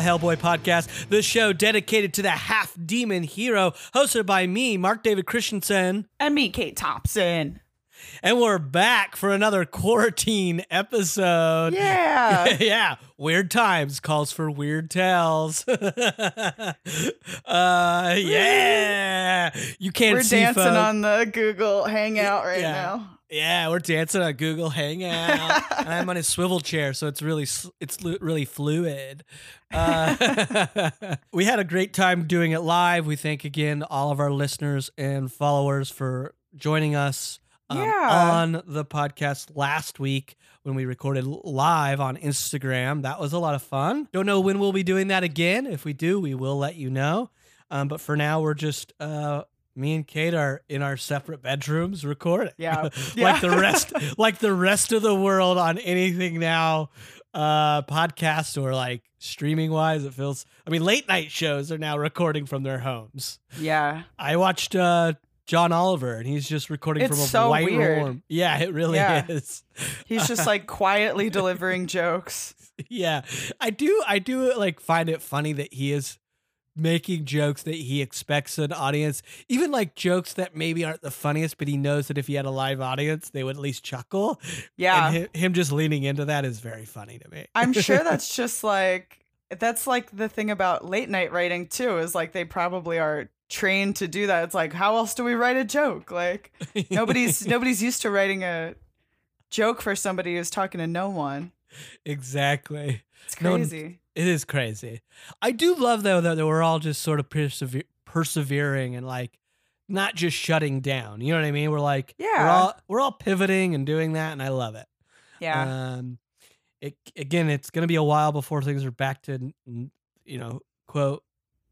Hellboy podcast, the show dedicated to the half demon hero, hosted by me, Mark David Christensen. And me, Kate Thompson. And we're back for another quarantine episode. Yeah. yeah. Weird times calls for weird tales. uh yeah. You can't We're see dancing folks. on the Google Hangout right Yeah. now. Yeah, we're dancing on Google Hangout, and I'm on a swivel chair, so it's really it's really fluid. Uh, we had a great time doing it live. We thank again all of our listeners and followers for joining us um, Yeah. on the podcast last week when we recorded live on Instagram. That was a lot of fun. Don't know when we'll be doing that again. If we do, we will let you know. Um, but for now, we're just uh, me and Kate are in our separate bedrooms recording. Yeah. like Yeah. the rest, like the rest of the world on anything now, uh, podcast or like streaming wise. It feels. I mean, late night shows are now recording from their homes. Yeah. I watched uh, John Oliver, and he's just recording It's from a so white weird. room. Yeah, it really Yeah. is. He's just like quietly delivering jokes. yeah, I do. I do like find it funny that he is making jokes that he expects an audience, even like jokes that maybe aren't the funniest, but he knows that if he had a live audience, they would at least chuckle. Yeah. And him, him just leaning into that is very funny to me. I'm sure that's just like that's like the thing about late night writing too, is like they probably are trained to do that. It's like, how else do we write a joke? Like nobody's nobody's used to writing a joke for somebody who's talking to no one. exactly. It's No crazy. It is crazy. I do love though that we're all just sort of persever- persevering and like not just shutting down. You know what I mean? We're like, yeah, we're all we're all pivoting and doing that, and I love it. yeah. Um, it again, it's gonna be a while before things are back to you know quote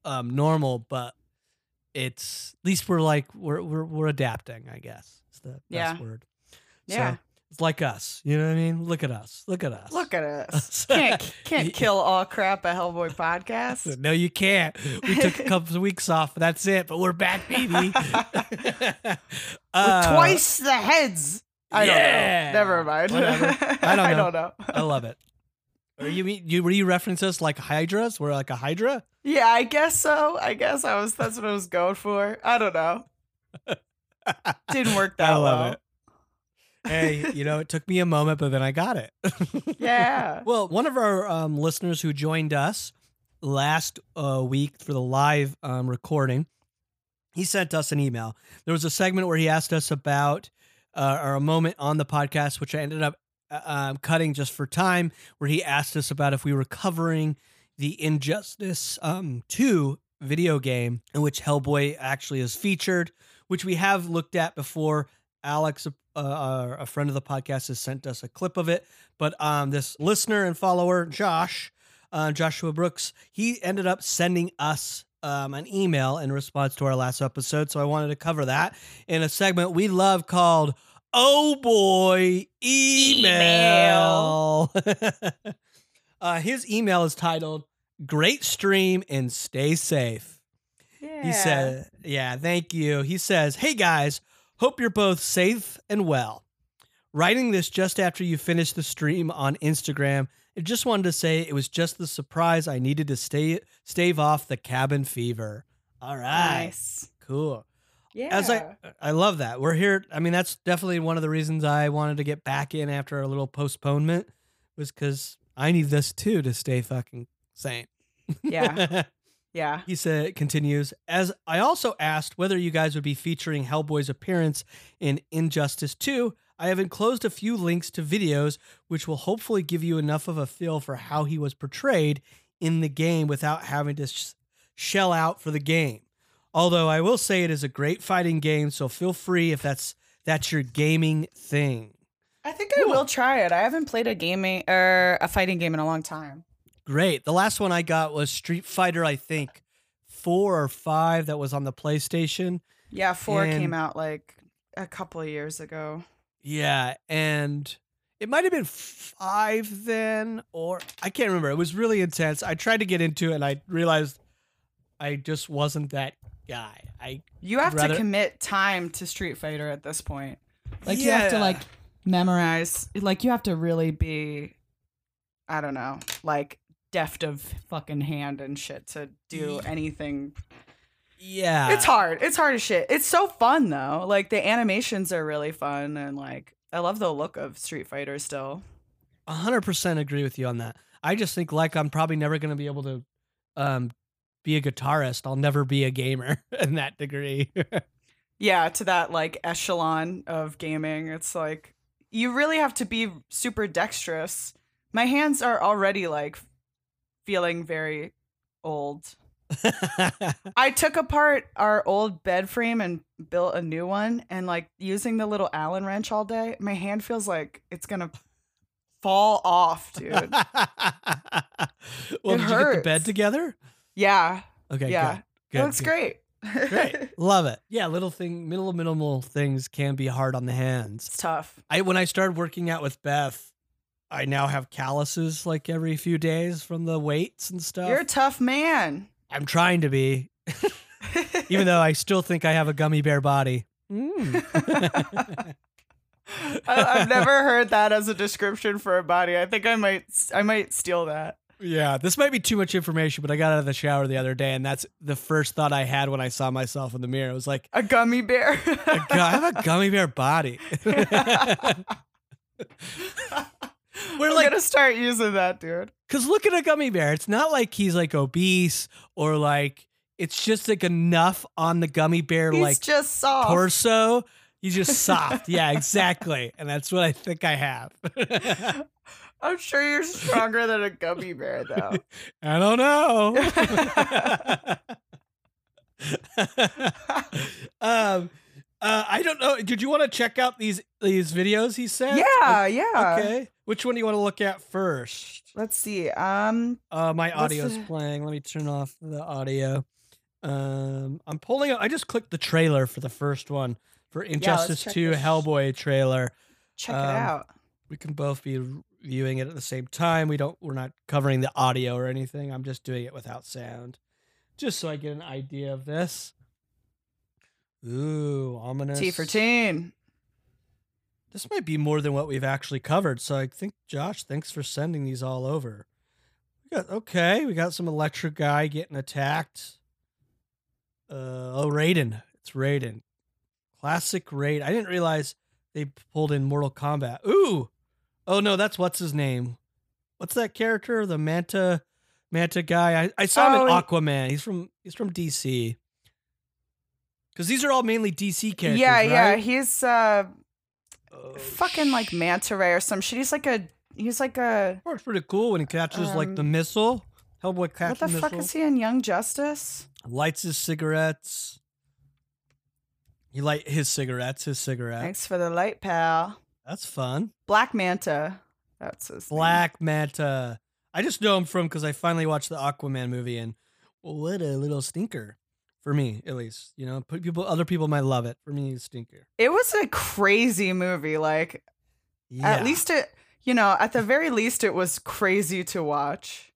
um normal, but it's at least we're like we're we're we're adapting. I guess is the best Yeah. word. Yeah. So, it's like us. You know what I mean? Look at us. Look at us. Look at us. Can't can't kill all crap a Hellboy podcast. No, you can't. We took a couple of weeks off, that's it. But we're back, baby. With Uh, twice the heads. I yeah. don't know. Never mind. I don't I don't know. I love it. Are you mean you were you reference us like hydras? We're like a hydra? yeah, I guess so. I guess I was. That's what I was going for. I don't know. Didn't work that I love well. it. Hey, you know, it took me a moment, but then I got it. Yeah. Well, one of our um, listeners who joined us last uh, week for the live um, recording, he sent us an email. There was a segment where he asked us about uh, or a moment on the podcast, which I ended up um, cutting just for time, where he asked us about if we were covering the Injustice um, 2 video game in which Hellboy actually is featured, which we have looked at before. Alex, uh, a friend of the podcast, has sent us a clip of it. But um, this listener and follower, Josh, uh, Joshua Brooks, he ended up sending us um, an email in response to our last episode. So I wanted to cover that in a segment we love called Oh Boy Email. uh, his email is titled Great Stream and Stay Safe. yeah. He said, Yeah, thank you. He says, Hey guys, hope you're both safe and well. Writing this just after you finished the stream on Instagram, I just wanted to say it was just the surprise I needed to stay stave off the cabin fever. All right. Nice. Cool. Yeah. As I I love that. We're here. I mean, that's definitely one of the reasons I wanted to get back in after a little postponement was cuz I need this too to stay fucking sane. yeah. Yeah. He said, continues, as I also asked whether you guys would be featuring Hellboy's appearance in Injustice 2, I have enclosed a few links to videos which will hopefully give you enough of a feel for how he was portrayed in the game without having to sh- shell out for the game. Although I will say it is a great fighting game, so feel free if that's that's your gaming thing. I think I will try it. I haven't played a gaming or a fighting game in a long time. Great. The last one I got was Street Fighter, I think, four or five that was on the PlayStation. Yeah, four And- came out like a couple of years ago. Yeah, and it might have been five then, or I can't remember. It was really intense. I tried to get into it, and I realized I just wasn't that guy. I You have Rather- to commit time to Street Fighter at this point. Like you have to like memorize. Like you have to really be I don't know, like deft of fucking hand and shit to do anything. Yeah. It's hard. It's hard as shit. It's so fun though. Like the animations are really fun and like I love the look of Street Fighter still. A hundred percent agree with you on that. I just think like I'm probably never gonna be able to um be a guitarist. I'll never be a gamer in that degree. Yeah, to that like echelon of gaming. It's like you really have to be super dexterous. My hands are already like feeling very old. I took apart our old bed frame and built a new one and like using the little Allen wrench all day, my hand feels like it's gonna fall off, dude. well, It did you get the bed together? Yeah. Okay, Yeah. good. It looks good. great. Great. Love it. Yeah, little thing, minimal, minimal things can be hard on the hands. it's tough. I when I started working out with Beth, I now have calluses like every few days from the weights and stuff. You're a tough man. I'm trying to be, even though I still think I have a gummy bear body. Mm. I, I've never heard that as a description for a body. I think I might I might steal that. Yeah, this might be too much information, but I got out of the shower the other day, and that's the first thought I had when I saw myself in the mirror. It was like, A gummy bear. "God, I have a gummy bear body. We're I'm like, gonna start using that, dude. Cause look at a gummy bear. It's not like he's like obese or like it's just like enough on the gummy bear He's like just soft. torso. He's just soft. yeah, exactly. And that's what I think I have. I'm sure you're stronger than a gummy bear, though. I don't know. um uh, I don't know. Did you want to check out these these videos he sent? yeah, yeah. Okay. Which one do you want to look at first? Let's see. Um, Uh, my audio's the- playing. Let me turn off the audio. Um, I'm pulling up. I just clicked the trailer for the first one for Injustice check 2 this. Hellboy trailer. check Um, it out. We can both be viewing it at the same time. We don't. We're not covering the audio or anything. I'm just doing it without sound, just so I get an idea of this. Ooh, ominous. T for teen. This might be more than what we've actually covered. So I think Josh, thanks for sending these all over. We got okay. We got some electric guy getting attacked. Uh oh, Raiden. It's Raiden. Classic Raid. I didn't realize they pulled in Mortal Kombat. Ooh. Oh no, that's what's his name. What's that character? The Manta Manta guy. I, I saw him Oh, in Aquaman. He's from he's from DC. Because these are all mainly DC characters. yeah, yeah. He's uh Oh, fucking like manta ray or some shit. He's like a he's like a Works pretty cool when he catches like the Um, missile. Hellboy what catches the the fuck missile. is he in Young Justice? Lights his cigarettes. He light his cigarettes. His cigarette. Thanks for the light, pal. That's fun. Black Manta. That's his name. Black Manta. I just know him from because I finally watched the Aquaman movie and what a little stinker for me at least. You know, people other people might love it. For me, stinker. It was a crazy movie. Like Yeah. at least it, you know, at the very least, it was crazy to watch.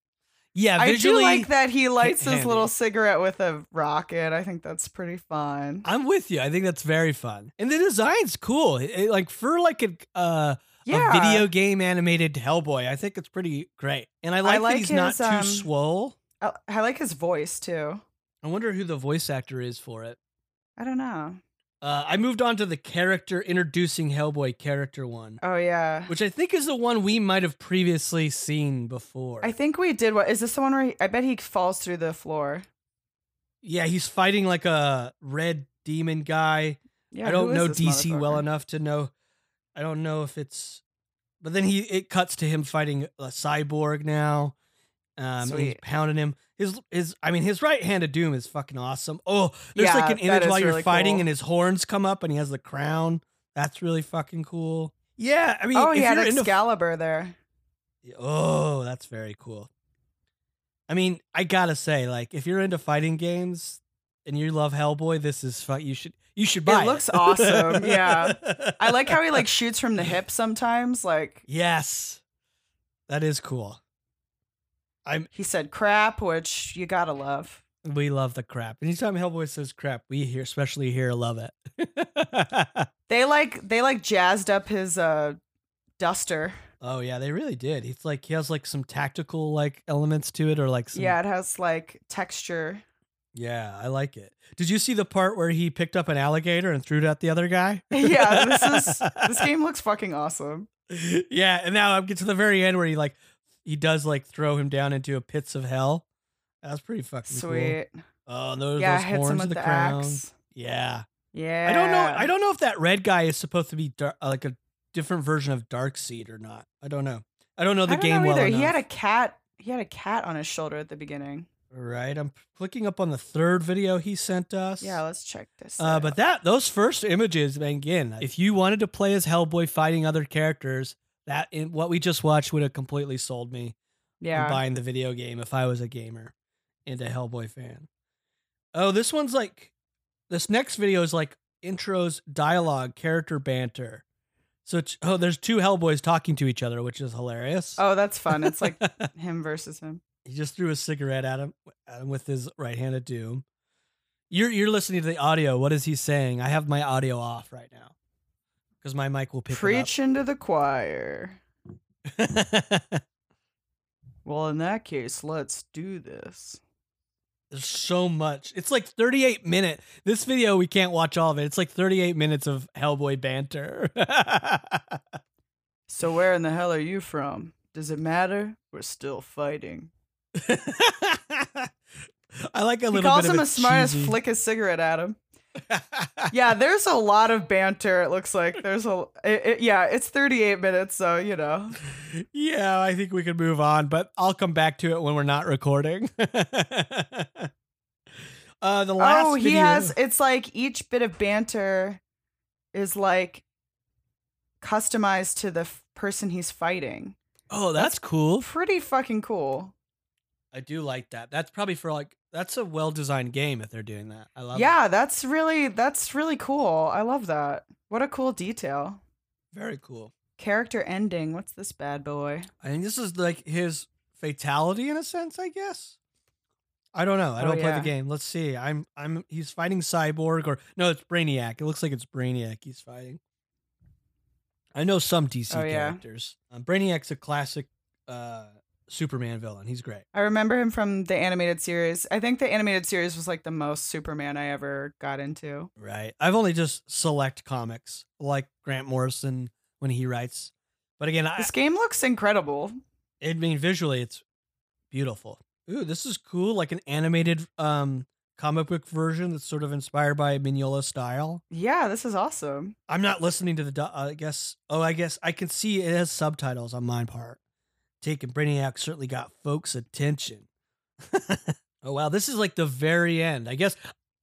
Yeah. I do like that he lights his little cigarette with a rocket. I think that's pretty fun. I'm with you. I think that's very fun, and the design's cool. It- it- like for like a uh, Yeah, a video game animated Hellboy. I think it's pretty great, and I like, that like he's not too um, swole. I, I like his voice too. I wonder who the voice actor is for it. I don't know. Uh, I moved on to the character introducing Hellboy character one, Oh yeah, which I think is the one we might have previously seen before. I think we did. What is this the one where he, I bet he falls through the floor? yeah, he's fighting like a red demon guy. Yeah, I don't know DC well enough to know. I don't know if it's, but then he it cuts to him fighting a cyborg now. Um, he's pounding him. His his I mean his right hand of doom is fucking awesome. Oh, there's like an image while you're really fighting cool. and his horns come up and he has the crown. That's really fucking cool. Yeah, I mean, Oh, if he had you're into Excalibur there. Oh, that's very cool. I mean, I gotta say, like, if you're into fighting games and you love Hellboy, this is fu- you should you should buy it. looks awesome, yeah. I like how he like shoots from the hip sometimes. Like yes, that is cool. I'm he said crap, which you gotta love. we love the crap. Anytime Hellboy says crap, we here, especially here, love it. They like they like jazzed up his uh duster. Oh yeah, they really did. He's like he has like some tactical like elements to it, or like some, Yeah, it has like texture. yeah. I like it. Did you see the part where he picked up an alligator and threw it at the other guy? yeah, this is this game looks fucking awesome. yeah, and now I get to the very end where he like he does like throw him down into a pits of hell. That's pretty fucking cool. Sweet. Oh, those, yeah, those horns of the, the, crown. axe. Yeah. Yeah. I don't know. I don't know if that red guy is supposed to be dar- uh, like a different version of Darkseid or not. I don't know. I don't know the don't game know well either. enough. He had a cat. He had a cat on his shoulder at the beginning. right. I'm clicking up on the third video he sent us. Yeah, let's check this. Uh, out. but that those first images, again, if you wanted to play as Hellboy fighting other characters, that in, what we just watched would have completely sold me yeah, buying the video game if I was a gamer and a Hellboy fan. Oh, this one's like this next video is like intros, dialogue, character banter. So oh, there's two Hellboys talking to each other, which is hilarious. oh, that's fun. It's like him versus him. he just threw a cigarette at him, at him with his right hand of doom. You're you're listening to the audio. What is he saying? I have my audio off right now because my mic will pick up. Preach into the choir. Well, in that case, let's do this. There's so much. It's like 38 minute. This video we can't watch all of it. It's like 38 minutes of Hellboy banter. So where in the hell are you from? Does it matter? We're still fighting. I like a He little calls bit him of a smart ass flick his cigarette at him. Yeah, there's a lot of banter. It looks like there's a it, it- yeah. It's 38 minutes, so you know. yeah, I think we can move on, but I'll come back to it when we're not recording. uh, the last oh, he video- has. It's like each bit of banter is like customized to the f- person he's fighting. Oh, that's cool. Pretty fucking cool. I do like that. That's probably for like that's a well designed game if they're doing that. I love. it. Yeah, that's really that's really cool. I love that. What a cool detail. very cool. Character ending. What's this bad boy? I think this is like his fatality in a sense. I guess. I don't know. I Oh, don't play yeah. the game. Let's see. I'm I'm he's fighting Cyborg or no, it's Brainiac. It looks like it's Brainiac he's fighting. I know some DC Oh, yeah. characters. Um, Brainiac's a classic uh, Superman villain. He's great. I remember him from the animated series. I think the animated series was like the most Superman I ever got into. Right. I've only just select comics like Grant Morrison when he writes. But again, I, This game looks incredible. I mean visually it's beautiful. Ooh, this is cool. Like an animated um comic book version that's sort of inspired by Mignola style. Yeah, this is awesome. I'm I'm not listening to the. Uh, I guess. Oh, I guess I can see it has subtitles on my part. Taking Brainiac certainly got folks' attention. oh wow, this is like the very end. I guess.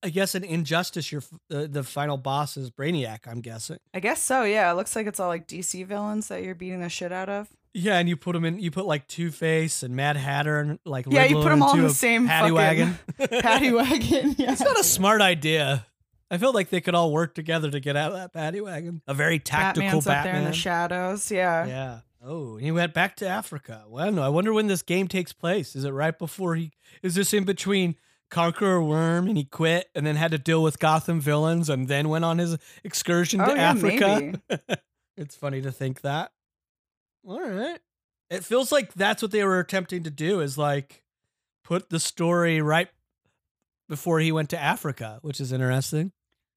I guess an injustice. Your f- uh, the final boss is Brainiac. I'm guessing. I guess so. Yeah, it looks like it's all like DC villains that you're beating the shit out of. Yeah, and you put them in. You put like Two Face and Mad Hatter and like Yeah, you put them all in the same paddy wagon. Paddy wagon. Yeah. It's not a smart idea. I feel like they could all work together to get out of that paddy wagon. A very tactical Batman's up there in the shadows. Yeah. Yeah. Oh, he went back to Africa. Well, no, I wonder when this game takes place. Is it right before he? Is this in between Conqueror Worm and he quit and then had to deal with Gotham villains and then went on his excursion Oh, to yeah, Africa? it's funny to think that. All right. It feels like that's what they were attempting to do is like put the story right before he went to Africa, which is interesting.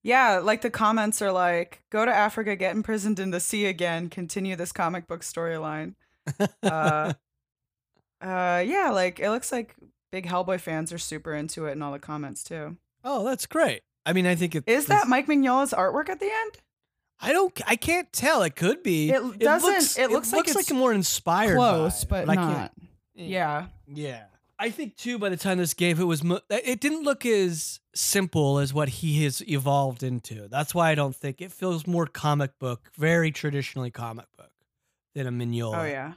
Yeah, like the comments are like, go to Africa, get imprisoned in the sea again, continue this comic book storyline. Uh, uh, yeah, like it looks like big Hellboy fans are super into it in all the comments too. oh, that's great. I mean, I think it Is that Mike Mignola's artwork at the end? I don't. I can't tell. It could be. It doesn't- it looks like looks it's more inspired. Close, by it, but I can't- Yeah. Yeah. I think too. By the time this game, it was. mo- It didn't look as simple as what he has evolved into. That's why I don't think it feels more comic book, very traditionally comic book, than a Mignola. Oh yeah.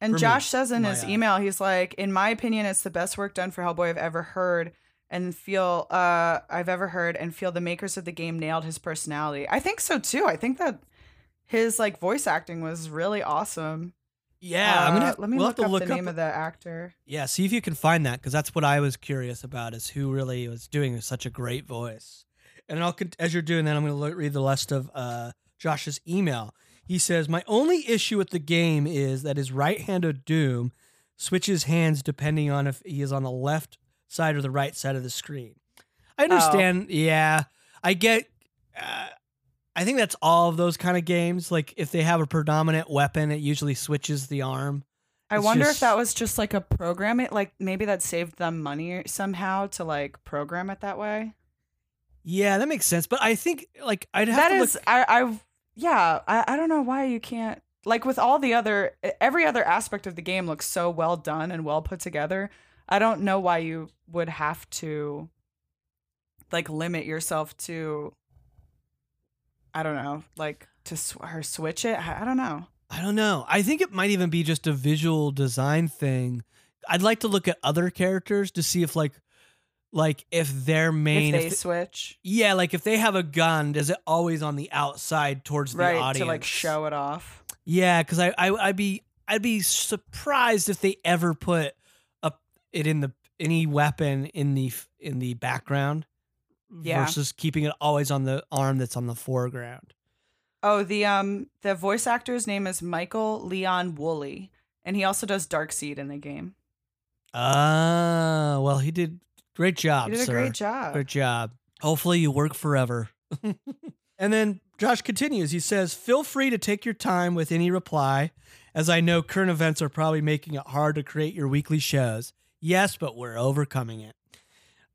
And For me, Josh says in his eye. email, he's like, in my opinion, it's the best work done for Hellboy I've ever heard and feel uh I've ever heard and feel the makers of the game nailed his personality. I think so too. I think that his like voice acting was really awesome. Yeah, I'm Uh, gonna have, let me we'll look, have to up look the name up, of the actor. Yeah, see if you can find that because that's what I was curious about is who really was doing such a great voice. And I'll as you're doing that, I'm going to read the rest of uh, Josh's email. He says, My only issue with the game is that his right hand of doom switches hands depending on if he is on the left side or the right side of the screen. I understand. Yeah. I get. Uh, I think that's all of those kind of games. Like if they have a predominant weapon, it usually switches the arm. I It's wonder just- if that was just like a program it like maybe that saved them money somehow to like program it that way. Yeah, that makes sense. But I think like I'd have That to is look. I I yeah, I, I don't know why you can't like with all the other every other aspect of the game looks so well done and well put together. I don't know why you would have to like limit yourself to I don't know, like to sw- or switch it. I, I don't know. I don't know. I think it might even be just a visual design thing. I'd like to look at other characters to see if like like if their main if they if th- switch yeah, like if they have a gun, does it always on the outside towards the right audience? to like show it off. Yeah, because I, I I'd be I'd be surprised if they ever put a it in the any weapon in the in the background Yeah. versus keeping it always on the arm that's on the foreground. Oh, the um the voice actor's name is Michael Leon Wooley, and he also does Darkseid in the game. Ah, well, he did great job. He did a sir. great job. Great job. Hopefully, you work forever. and then Josh continues. He says, Feel free to take your time with any reply, as I know current events are probably making it hard to create your weekly shows. Yes, but we're overcoming it.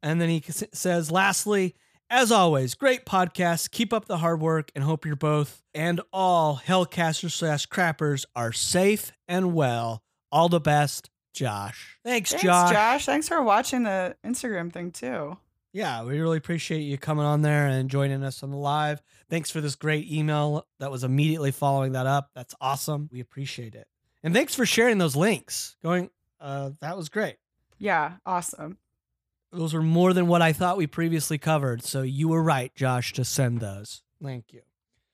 And then he says, Lastly, as always, great podcast. Keep up the hard work and hope you're both and all Hellcasters slash crappers are safe and well. All the best, Josh. Thanks, Thanks, Josh. Josh. Thanks for watching the Instagram thing too. Yeah, we really appreciate you coming on there and joining us on the live. Thanks for this great email that was immediately following that up. That's awesome. We appreciate it. And thanks for sharing those links. Going uh that was great. Yeah, awesome. Those were more than what I thought we previously covered. So you were right, Josh, to send those. Thank you.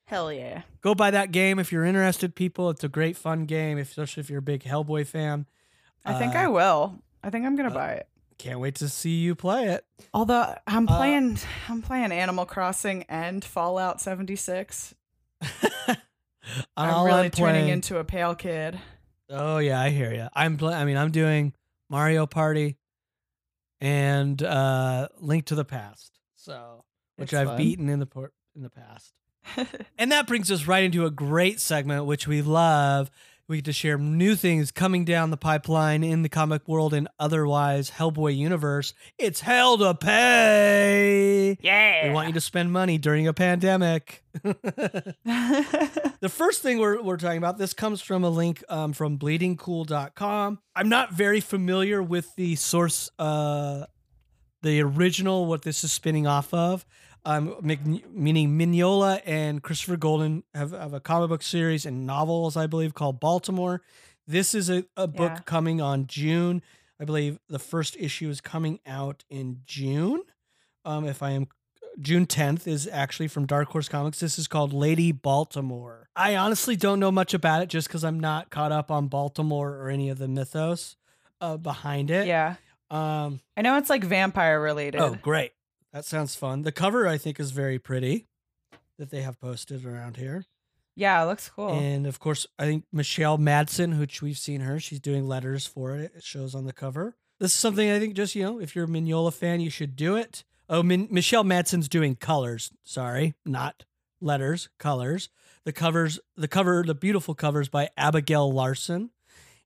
Hell yeah. Go buy that game if you're interested, people. It's a great fun game, especially if you're a big Hellboy fan. I think Uh, I will. I think I'm gonna uh, buy it. Can't wait to see you play it. Although I'm uh, playing, I'm playing Animal Crossing and Fallout 76. I'm I'm really I'm turning into a pale kid. Oh yeah, I hear you. I'm pl- I mean, I'm doing Mario Party and uh Link to the Past. So, which I've fun. beaten in the por- in the past. And that brings us right into a great segment which we love. We get to share new things coming down the pipeline in the comic world and otherwise Hellboy universe. It's hell to pay. yeah. We want you to spend money during a pandemic. The first thing we're, we're talking about, this comes from a link um, from bleedingcool.com. I'm not very familiar with the source, uh, the original, what this is spinning off of. Um, meaning Mignola and Christopher Golden have, have a comic book series and novels, I believe, called Baltimore. This is a, a book Yeah. coming on June. I believe the first issue is coming out in June. Um, if I am June 10th is actually from Dark Horse Comics. This is called Lady Baltimore. I honestly don't know much about it just because I'm not caught up on Baltimore or any of the mythos uh, behind it. yeah. Um, I know it's like vampire related. oh, great. That sounds fun. The cover, I think, is very pretty that they have posted around here. Yeah, it looks cool. And of course, I think Michelle Madsen, which we've seen her, she's doing letters for it. It shows on the cover. This is something I think just, you know, if you're a Mignola fan, you should do it. Oh, Min- Michelle Madsen's doing colors. Sorry, not letters, colors. The covers, the cover, the beautiful covers by Abigail Larson.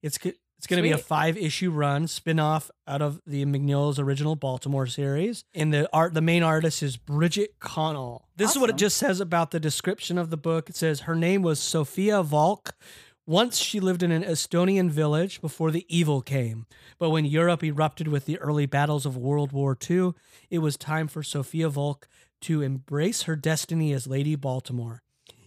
It's it's going to be a five issue run spin off out of the Mignola's original Baltimore series. And the art, the main artist is Bridgit Connell. This is what it just says about the description of the book. It says her name was Sophia Volk. Once she lived in an Estonian village before the evil came. But when Europe erupted with the early battles of World War II, it was time for Sophia Volk to embrace her destiny as Lady Baltimore.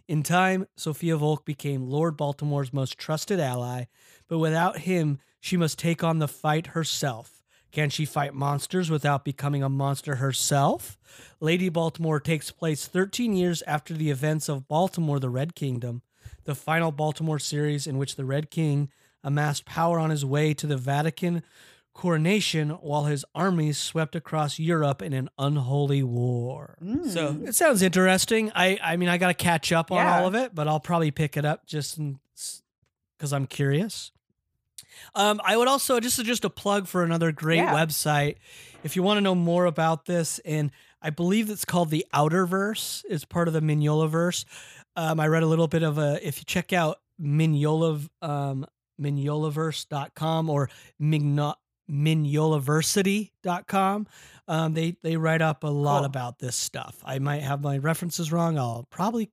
In time, Sophia Volk became Lord Baltimore's most trusted ally, but without him, she must take on the fight herself. Can she fight monsters without becoming a monster herself? Lady Baltimore takes place 13 years after the events of Baltimore, the Red Kingdom, the final Baltimore series in which the Red King amassed power on his way to the Vatican coronation while his armies swept across Europe in an unholy war. So Mm. it sounds interesting. I I mean I got to catch up on Yeah. all of it, but I'll probably pick it up just because I'm curious. Um, I would also just just a plug for another great Yeah. website. If you want to know more about this, and I believe it's called the Outerverse, It's part of the Mignolaverse. Um, I read a little bit of a. If you check out Mignola, um, Mignolaverse.com or Migno, Mignolaversity.com, um, they they write up a lot Cool. about this stuff. I might have my references wrong. I'll probably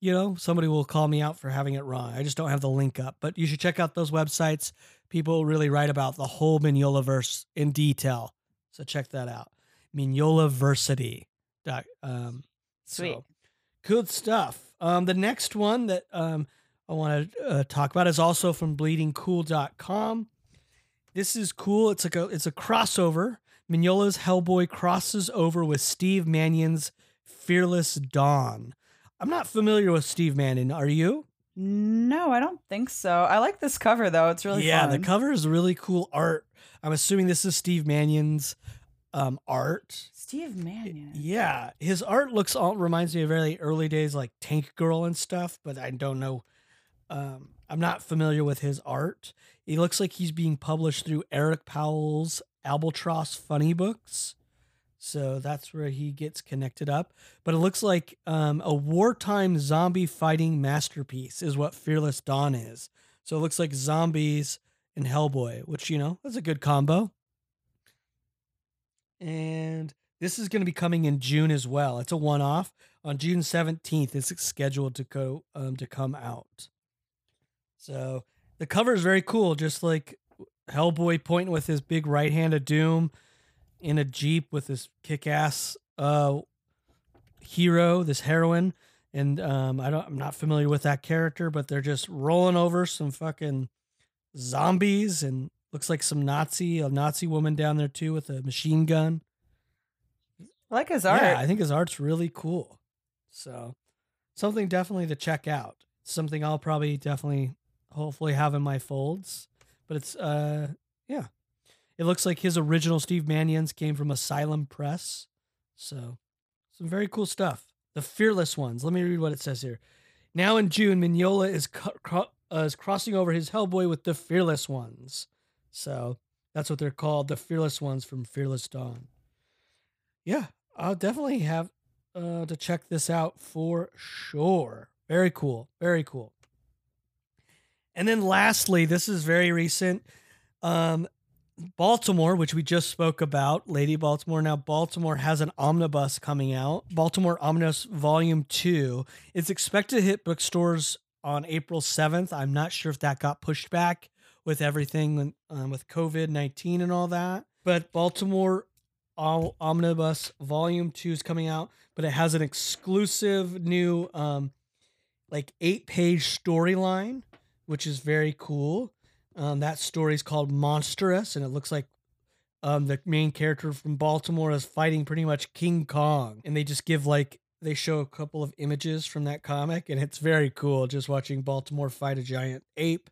you know, somebody will call me out for having it wrong. I just don't have the link up. But you should check out those websites. People really write about the whole Mignolaverse in detail. So check that out. Mignolaversity. Dot, um, Sweet. so, good stuff. Um, the next one that um, I want to uh, talk about is also from bleedingcool.com. This is cool. It's like a it's a crossover. Mignola's Hellboy crosses over with Steve Mannion's Fearless Dawn. I'm not familiar with Steve Mannion. Are you? No, I don't think so. I like this cover though. It's really yeah, fun. the cover is really cool art. I'm assuming this is Steve Mannion's um, art. Steve Mannion. Yeah, his art looks all reminds me of very early days like Tank Girl and stuff, but I don't know. Um, I'm not familiar with his art. He looks like he's being published through Eric Powell's Albatross Funny Books. So that's where he gets connected up. But it looks like um, a wartime zombie fighting masterpiece is what Fearless Dawn is. So it looks like zombies and Hellboy, which, you know, that's a good combo. And this is going to be coming in June as well. It's a one off. On June 17th, it's scheduled to go um, to come out. So the cover is very cool, just like Hellboy pointing with his big right hand of doom in a Jeep with this kick ass uh, hero, this heroine. And um, I don't I'm not familiar with that character, but they're just rolling over some fucking zombies and looks like some Nazi, a Nazi woman down there too with a machine gun. I like his art. Yeah, I think his art's really cool. So something definitely to check out. Something I'll probably definitely hopefully have in my folds. But it's uh yeah. It looks like his original Steve Mannion's came from Asylum Press. So some very cool stuff. The Fearless Ones. Let me read what it says here. Now in June, Mignola is co- cro- uh, is crossing over his Hellboy with the Fearless Ones. So that's what they're called, the Fearless Ones from Fearless Dawn. Yeah, I'll definitely have uh, to check this out for sure. Very cool. Very cool. And then lastly, this is very recent. Um, Baltimore, which we just spoke about, Lady Baltimore. Now, Baltimore has an omnibus coming out. Baltimore Omnibus Volume 2. It's expected to hit bookstores on April 7th. I'm not sure if that got pushed back with everything um, with COVID 19 and all that. But Baltimore Om- Omnibus Volume 2 is coming out, but it has an exclusive new, um, like, eight page storyline, which is very cool. Um, that story is called Monstrous, and it looks like um, the main character from Baltimore is fighting pretty much King Kong. And they just give, like, they show a couple of images from that comic, and it's very cool just watching Baltimore fight a giant ape.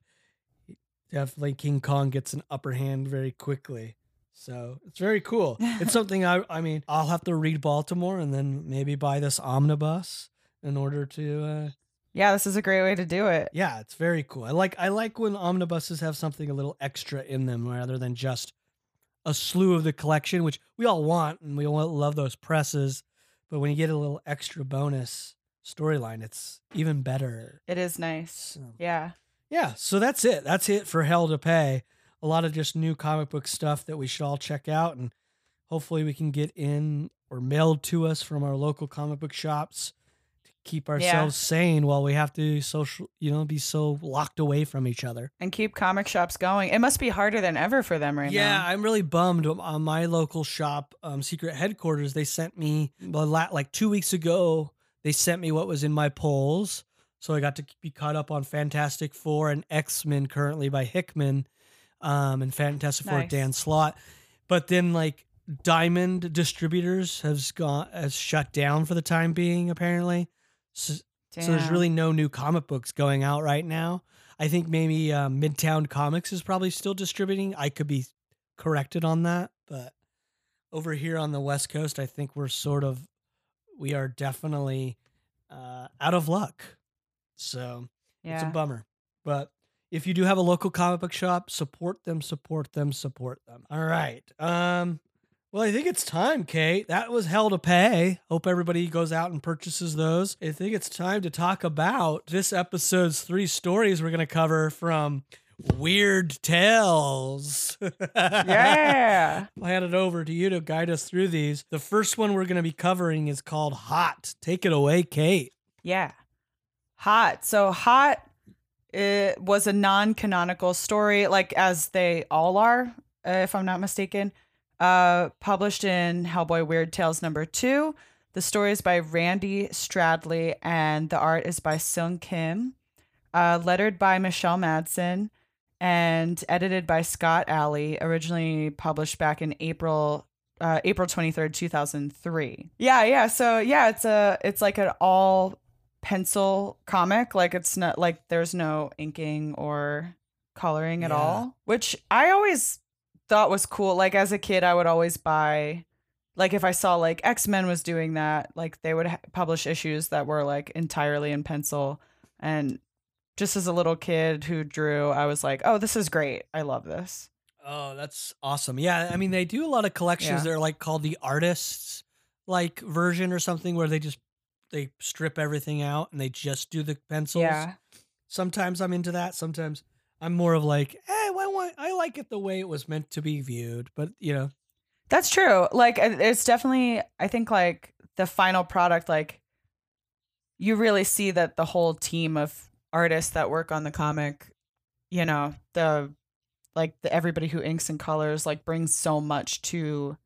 Definitely, King Kong gets an upper hand very quickly. So it's very cool. It's something I, I mean, I'll have to read Baltimore and then maybe buy this omnibus in order to uh, Yeah, this is a great way to do it. yeah, it's very cool. I like I like when omnibuses have something a little extra in them rather than just a slew of the collection, which we all want and we all love those presses. But when you get a little extra bonus storyline, it's even better. It is nice. So, Yeah. yeah, so that's it. That's it for Hell to Pay. A lot of just new comic book stuff that we should all check out, and hopefully we can get in or mailed to us from our local comic book shops keep ourselves sane while we have to social, you know, be so locked away from each other. And keep comic shops going. It must be harder than ever for them right yeah, now. I'm really bummed. On my local shop, um, Secret Headquarters, they sent me like two weeks ago. They sent me what was in my polls, so I got to be caught up on Fantastic Four and X Men currently by Hickman, um, and Fantastic Four Nice. Dan Slott. But then like Diamond Distributors has gone has shut down for the time being apparently. So, so there's really no new comic books going out right now. I think maybe um, Midtown Comics is probably still distributing. I could be corrected on that, but over here on the West Coast, I think we're sort of we are definitely uh, out of luck. So Yeah. it's a bummer. But if you do have a local comic book shop, support them, support them, support them. All right. Um well, I think it's time, Kate. That was hell to pay. Hope everybody goes out and purchases those. I think it's time to talk about this episode's three stories we're going to cover from Weird Tales. yeah. I'll hand it over to you to guide us through these. The first one we're going to be covering is called Hot. Take it away, Kate. Yeah. Hot. So Hot it was a non-canonical story like as they all are, uh, if I'm not mistaken. Uh published in Hellboy Weird Tales number 2. The story is by Randy Stradley and the art is by Sung Kim. Uh lettered by Michelle Madsen and edited by Scott Allie, originally published back in April uh, April 23rd, 2003. Yeah, yeah. So, yeah, it's a it's like an all pencil comic. Like it's not like there's no inking or coloring at Yeah. all, which I always thought was cool. Like as a kid, I would always buy like if I saw like X-Men was doing that, like they would ha- publish issues that were like entirely in pencil and just as a little kid who drew, I was like, "Oh, this is great. I love this." Oh, that's awesome. Yeah, I mean they do a lot of collections Yeah. that are like called the artists like version or something where they just they strip everything out and they just do the pencils. Yeah. Sometimes I'm into that. Sometimes I'm more of like, I want I like it the way it was meant to be viewed. But you know, That's true. Like it's definitely I think like the final product like you really see that the whole team of artists that work on the comic, you know, the like the everybody who inks and colors like brings so much to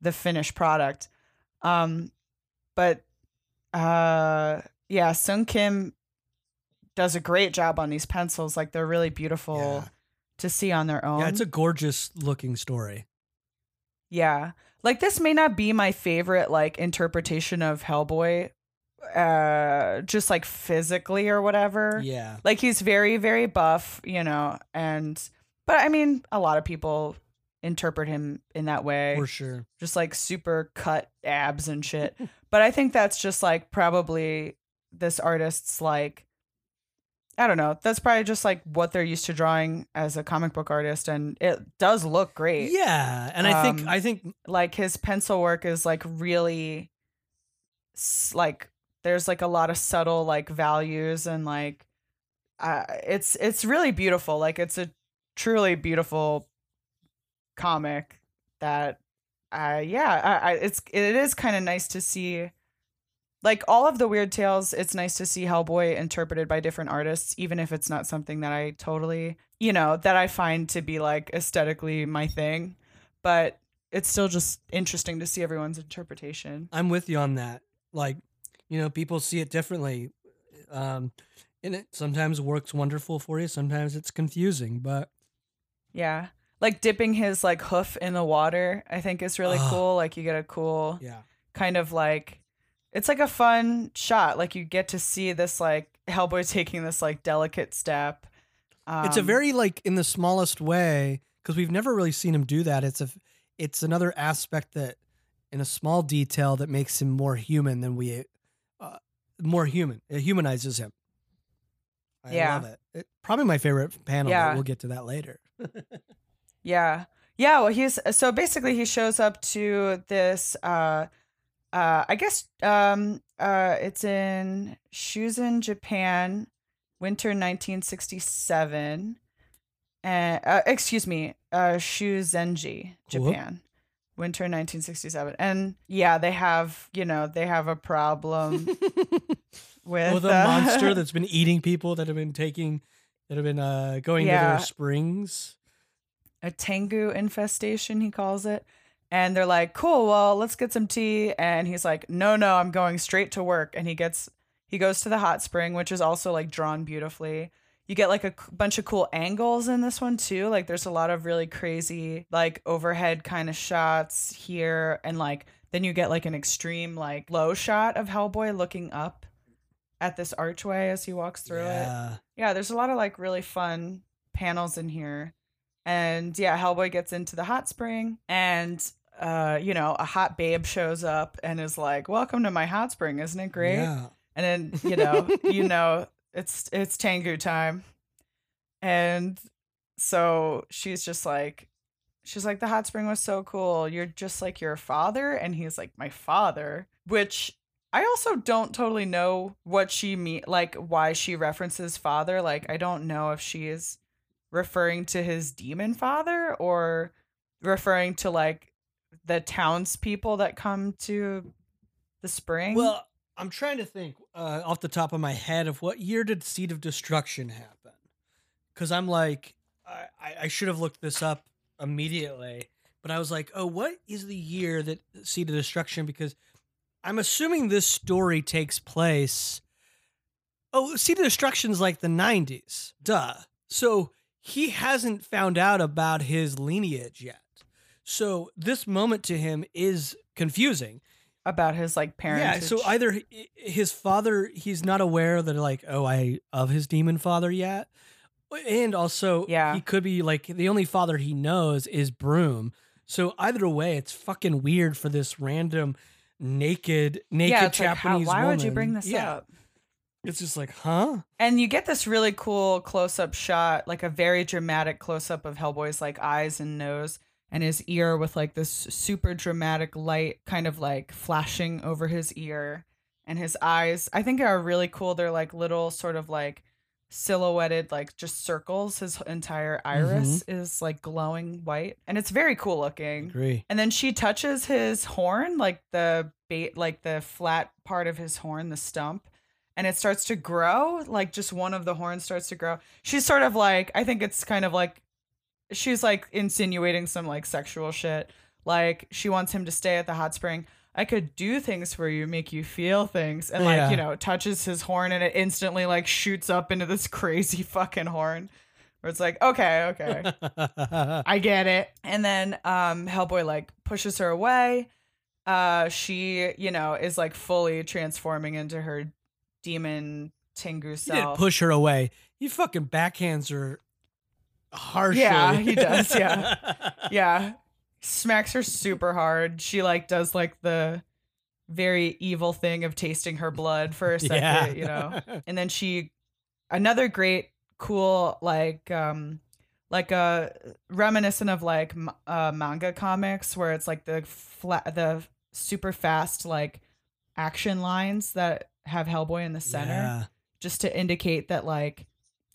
the finished product. Um but uh yeah, Sung Kim does a great job on these pencils. Like they're really beautiful Yeah. to see on their own. yeah, it's a gorgeous looking story. Yeah. Like this may not be my favorite like interpretation of Hellboy uh just like physically or whatever. Yeah. Like he's very very buff, you know, and but I mean a lot of people interpret him in that way. For sure. Just like super cut abs and shit. but I think that's just like probably this artist's like I don't know. That's probably just like what they're used to drawing as a comic book artist and it does look great Yeah. And I think Um, I think like his pencil work is like really like there's like a lot of subtle like values and like uh, it's it's really beautiful like it's a truly beautiful comic that uh yeah I, I it's it is kind of nice to see like all of the weird tales it's nice to see hellboy interpreted by different artists even if it's not something that i totally you know that i find to be like aesthetically my thing but it's still just interesting to see everyone's interpretation I'm with you on that. Like, you know, people see it differently. Um, and it sometimes works wonderful for you. Sometimes it's confusing, but yeah like dipping his like hoof in the water i think is really Ah. cool like you get a cool yeah, kind of like it's like a fun shot like you get to see this like hellboy taking this like delicate step it's a Um, very like in the smallest way because we've never really seen him do that. It's a, it's another aspect that, in a small detail, that makes him more human than we, uh, more human. It humanizes him. I Yeah. love it. it. Probably my favorite panel. Yeah. But we'll get to that later. Yeah. Yeah, well he's so basically he shows up to this uh uh I guess um uh it's in Shuzen, Japan, winter 1967. And uh, excuse me, uh Shuzenji, Cool. Japan. Winter 1967. And yeah, they have, you know, they have a problem with With a uh, monster that's been eating people that have been taking, that have been uh, going to their springs. a Tengu infestation, he calls it. And they're like, cool, well, let's get some tea. And he's like, no, no, I'm going straight to work. And he gets, he goes to the hot spring, which is also like drawn beautifully. You get like a bunch of cool angles in this one too. Like there's a lot of really crazy, like overhead kind of shots here. And like, then you get like an extreme, like low shot of Hellboy looking up at this archway as he walks through it yeah. yeah there's a lot of like really fun panels in here And yeah, Hellboy gets into the hot spring and uh, you know, a hot babe shows up and is like, "Welcome to my hot spring, isn't it great?" Yeah. And then, you know, you know, it's it's Tengu time. And so she's just like she's like the hot spring was so cool. You're just like your father and he's like my father, which I also don't totally know what she mean like why she references father. Like I don't know if she is referring to his demon father or referring to like the townspeople that come to the spring. Well, I'm trying to think uh, off the top of my head of what year did Seed of Destruction happen? Because I'm like, I, I- should have looked this up immediately, but I was like, oh, what is the year that Seed of Destruction? Because I'm assuming this story takes place. Oh, Seed of Destruction's like the 90s. Duh. So he hasn't found out about his lineage yet. So this moment to him is confusing. about his like parents. Yeah, so either his father, he's not aware that like, oh, I of his demon father yet, and also, Yeah. he could be like the only father he knows is Broom. So either way, it's fucking weird for this random naked, naked yeah, it's like, how, Japanese. why would you bring this Yeah, up? It's just like, huh? And you get this really cool close up shot, like a very dramatic close up of Hellboy's like eyes and nose and his ear with like this super dramatic light kind of like flashing over his ear and his eyes. I think are really cool. They're like little sort of like silhouetted like just circles. His entire iris mm-hmm. is like glowing white and it's very cool looking. Agree. And then she touches his horn, like the bait, like the flat part of his horn, the stump, and it starts to grow. Like just one of the horns starts to grow. She's sort of like, I think it's kind of like, she's like insinuating some like sexual shit. Like she wants him to stay at the hot spring. I could do things for you, make you feel things, and like Yeah. you know, touches his horn, and it instantly like shoots up into this crazy fucking horn. Where it's like, okay, okay. I get it. And then um Hellboy like pushes her away. Uh she, you know, is like fully transforming into her demon Tengu self. He didn't push her away. He fucking backhands her harshly. Yeah, he does, yeah. yeah. Smacks her super hard. She like does like the very evil thing of tasting her blood for a second, Yeah. you know. and then she another great cool like um like a reminiscent of like uh, manga comics where it's like the flat the super fast like action lines that have Hellboy in the center Yeah. just to indicate that like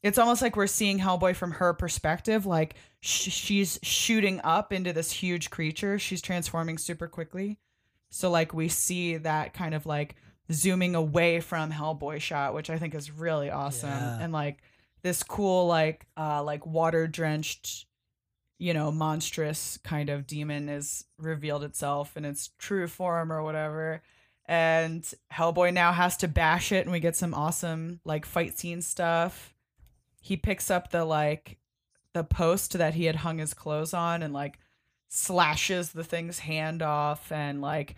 it's almost like we're seeing Hellboy from her perspective like sh- she's shooting up into this huge creature she's transforming super quickly so like we see that kind of like zooming away from Hellboy shot which I think is really awesome Yeah. and like this cool like uh like water drenched you know monstrous kind of demon is revealed itself in its true form or whatever and Hellboy now has to bash it and we get some awesome like fight scene stuff. He picks up the like the post that he had hung his clothes on and like slashes the thing's hand off and like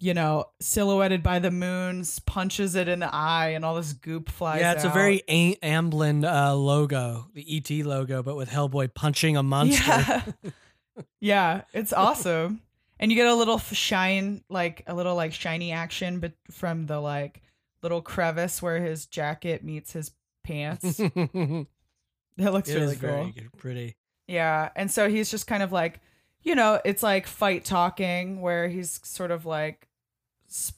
you know silhouetted by the moons punches it in the eye and all this goop flies Yeah, it's a very a- Amblin uh, logo, the ET logo, but with Hellboy punching a monster. Yeah. yeah, it's awesome. And you get a little shine, like a little like shiny action, but from the like little crevice where his jacket meets his pants. it That looks is really cool. good, pretty. Yeah, and so he's just kind of like, you know, it's like fight talking where he's sort of like s-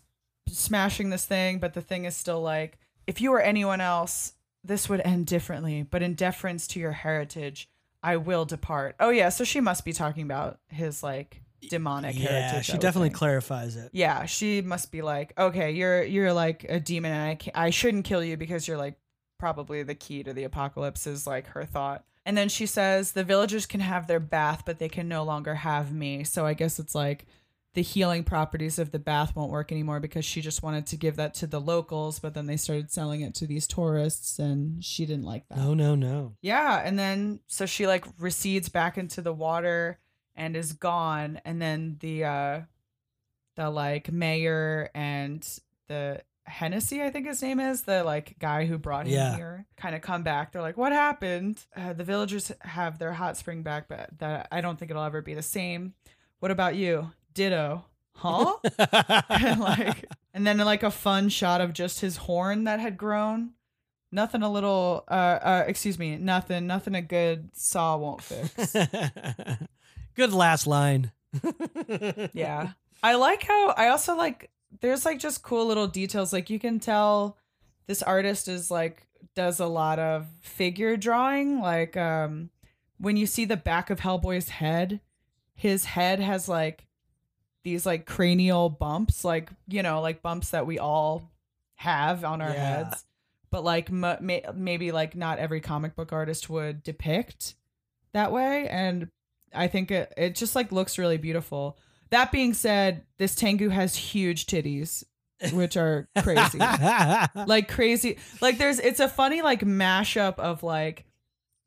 smashing this thing, but the thing is still like, if you were anyone else, this would end differently. But in deference to your heritage, I will depart. Oh yeah, so she must be talking about his like demonic Yeah, heritage. she definitely think. clarifies it. Yeah, she must be like, okay, you're you're like a demon, and I I shouldn't kill you because you're like probably the key to the apocalypse is like her thought. And then she says the villagers can have their bath, but they can no longer have me. So I guess it's like the healing properties of the bath won't work anymore because she just wanted to give that to the locals, but then they started selling it to these tourists, and she didn't like that. No, no, no. Yeah, and then so she like recedes back into the water and is gone and then the uh the like mayor and the Hennessy, I think his name is, the like guy who brought him Yeah. here, kind of come back. They're like, "What happened?" Uh, the villagers have their hot spring back, but that I don't think it'll ever be the same. What about you? Ditto. Huh? and like, and then like a fun shot of just his horn that had grown. Nothing a little, uh, uh, excuse me, nothing, nothing a good saw won't fix. Good last line. yeah. I like how I also like there's like just cool little details like you can tell this artist is like does a lot of figure drawing like um when you see the back of Hellboy's head his head has like these like cranial bumps like you know like bumps that we all have on our Yeah. heads but like m- may- maybe like not every comic book artist would depict that way and I think it, it just like looks really beautiful. That being said, this Tengu has huge titties, which are crazy. like crazy. Like there's it's a funny like mashup of like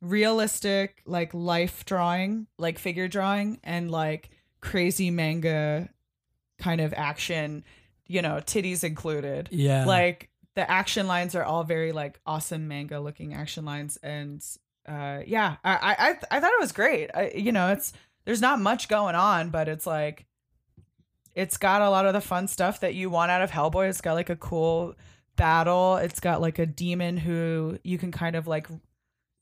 realistic like life drawing, like figure drawing and like crazy manga kind of action, you know, titties included yeah. like the action lines are all very like awesome manga looking action lines and uh yeah I, I i I thought it was great I, you know it's there's not much going on but it's like it's got a lot of the fun stuff that you want out of hellboy it's got like a cool battle it's got like a demon who you can kind of like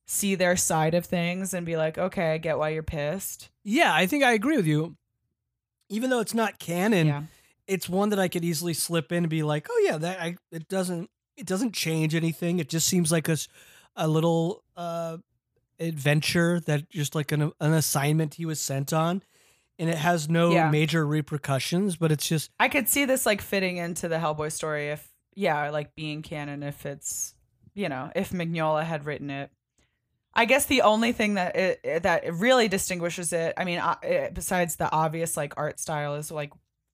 see their side of things and be like okay i get why you're pissed yeah, I think I agree with you. Even though it's not canon, yeah it's one that I could easily slip in and be like, "Oh yeah, that I, it doesn't it doesn't change anything. It just seems like a a little uh adventure that just like an an assignment he was sent on." And it has no Yeah. major repercussions, but it's just I could see this like fitting into the Hellboy story if yeah, like being canon if it's you know, if Mignola had written it. I guess the only thing that it, that really distinguishes it, I mean, uh, besides the obvious like art style is like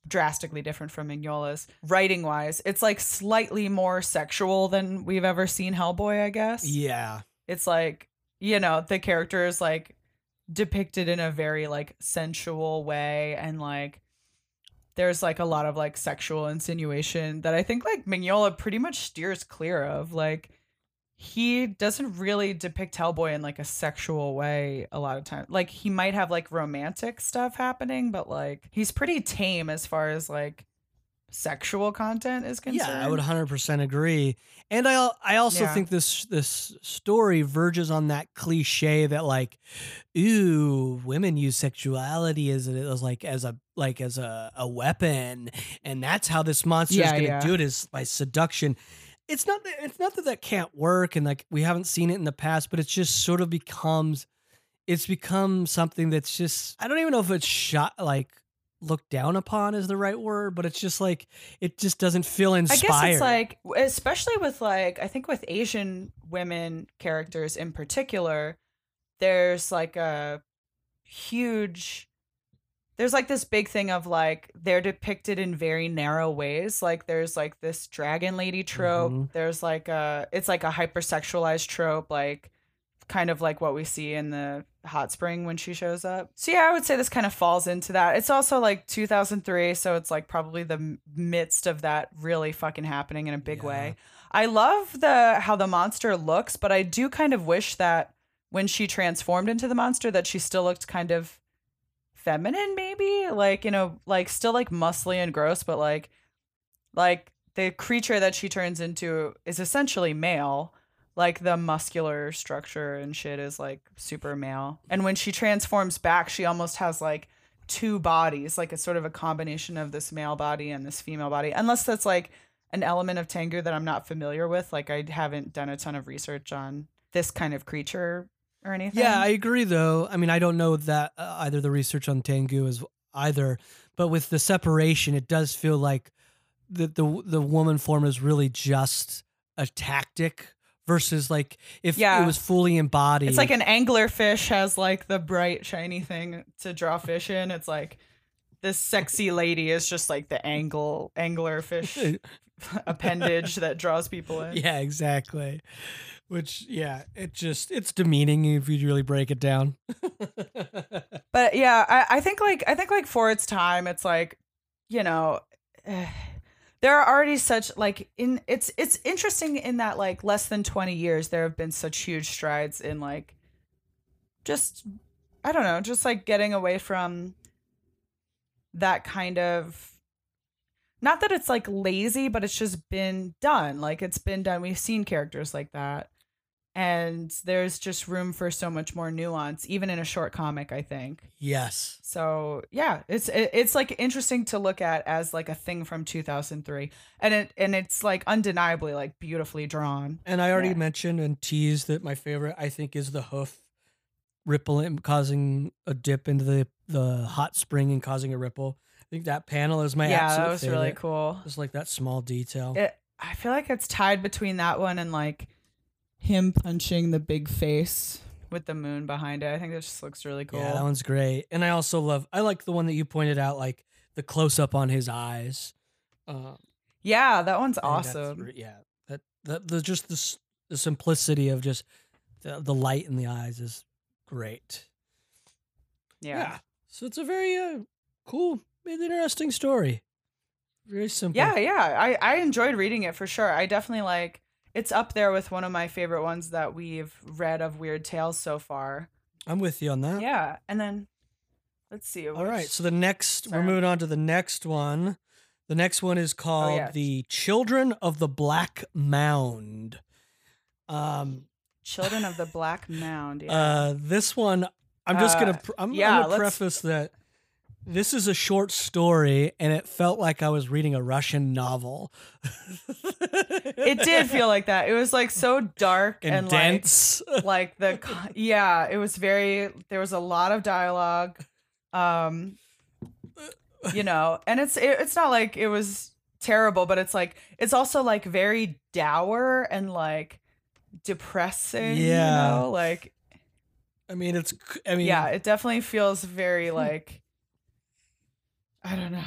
drastically different from Mignola's writing wise. It's like slightly more sexual than we've ever seen Hellboy, I guess yeah. it's like you know the character is like depicted in a very like sensual way and like there's like a lot of like sexual insinuation that i think like mignola pretty much steers clear of. Like he doesn't really depict hellboy in like a sexual way a lot of times like he might have like romantic stuff happening but like he's pretty tame as far as like sexual content is concerned Yeah, I would 100% agree. And I I also Yeah. think this this story verges on that cliche that like ooh, women use sexuality as a, as like as a like as a, a weapon and that's how this monster is going to yeah. do it is by seduction. It's not that it's not that that can't work and like we haven't seen it in the past, but it's just sort of becomes it's become something that's just I don't even know if it's shot like looked down upon is the right word, but it's just like it just doesn't feel inspired. I guess it's like, especially with like, I think with Asian women characters in particular, there's like a huge, there's like this big thing of like they're depicted in very narrow ways. Like there's like this dragon lady trope. Mhm. There's like a, it's like a hypersexualized trope, like kind of like what we see in the hot spring when she shows up. So yeah, I would say this kind of falls into that. It's also like 2003, so it's like probably the midst of that really fucking happening in a big Yeah. way. I love the how the monster looks, but I do kind of wish that when she transformed into the monster that she still looked kind of feminine maybe, like, you know, like still like muscly and gross, but like like the creature that she turns into is essentially male like the muscular structure and shit is like super male. And when she transforms back, she almost has like two bodies, like it's sort of a combination of this male body and this female body. Unless that's like an element of Tengu that I'm not familiar with. Like I haven't done a ton of research on this kind of creature or anything. Yeah, I agree though. I mean, I don't know that uh, either the research on Tengu is either, but with the separation, it does feel like the the the woman form is really just a tactic versus like if Yeah. it was fully embodied. It's like an angler fish has like the bright shiny thing to draw fish in. It's like this sexy lady is just like the angle angler fish appendage that draws people in. yeah, exactly. Which yeah, it just it's demeaning if you really break it down. But yeah, I, I think like I think like for its time, it's like, you know, eh, there are already such like in it's it's interesting in that like less than 20 years there have been such huge strides in like just I don't know, just like getting away from that kind of not that it's like lazy, but it's just been done. Like it's been done. We've seen characters like that. And there's just room for so much more nuance, even in a short comic, I think. Yes. So yeah, it's it, it's like interesting to look at as like a thing from 2003, and it and it's like undeniably like beautifully drawn. And I already Yeah. mentioned and teased that my favorite, I think, is the hoof rippling, causing a dip into the, the hot spring and causing a ripple. I think that panel is my yeah, that was really cool. Just like that small detail. It, I feel like it's tied between that one and like him punching the big face with the moon behind it. I think it just looks really cool. Yeah, that one's great. And I also love, I like the one that you pointed out, like the close up on his eyes. Uh, Yeah, that one's I think that's awesome. yeah, that that the just the the simplicity of just the, the light in the eyes is great. Yeah. So it's a very uh, cool, interesting story. Very simple. Yeah, yeah. I, I enjoyed reading it for sure. I definitely like it's up there with one of my favorite ones that we've read of Weird Tales so far. I'm with you on that. Yeah. And then let's see. All right. So the next, Sorry. we're moving on to the next one. The next one is called Oh, yeah. "The Children of the Black Mound." Um, Children of the Black Mound. Yeah. Uh, this one, I'm just Uh, gonna. Pr- I'm, yeah, I'm gonna preface that this is a short story, and it felt like I was reading a Russian novel. it did feel like that. It was like so dark and, and, dense. like like the yeah, it was very there was a lot of dialogue. Um you know, and it's it, it's not like it was terrible, but it's like it's also like very dour and like depressing, Yeah. you know? Like I mean, it's. I mean, yeah, it definitely feels very like I don't know.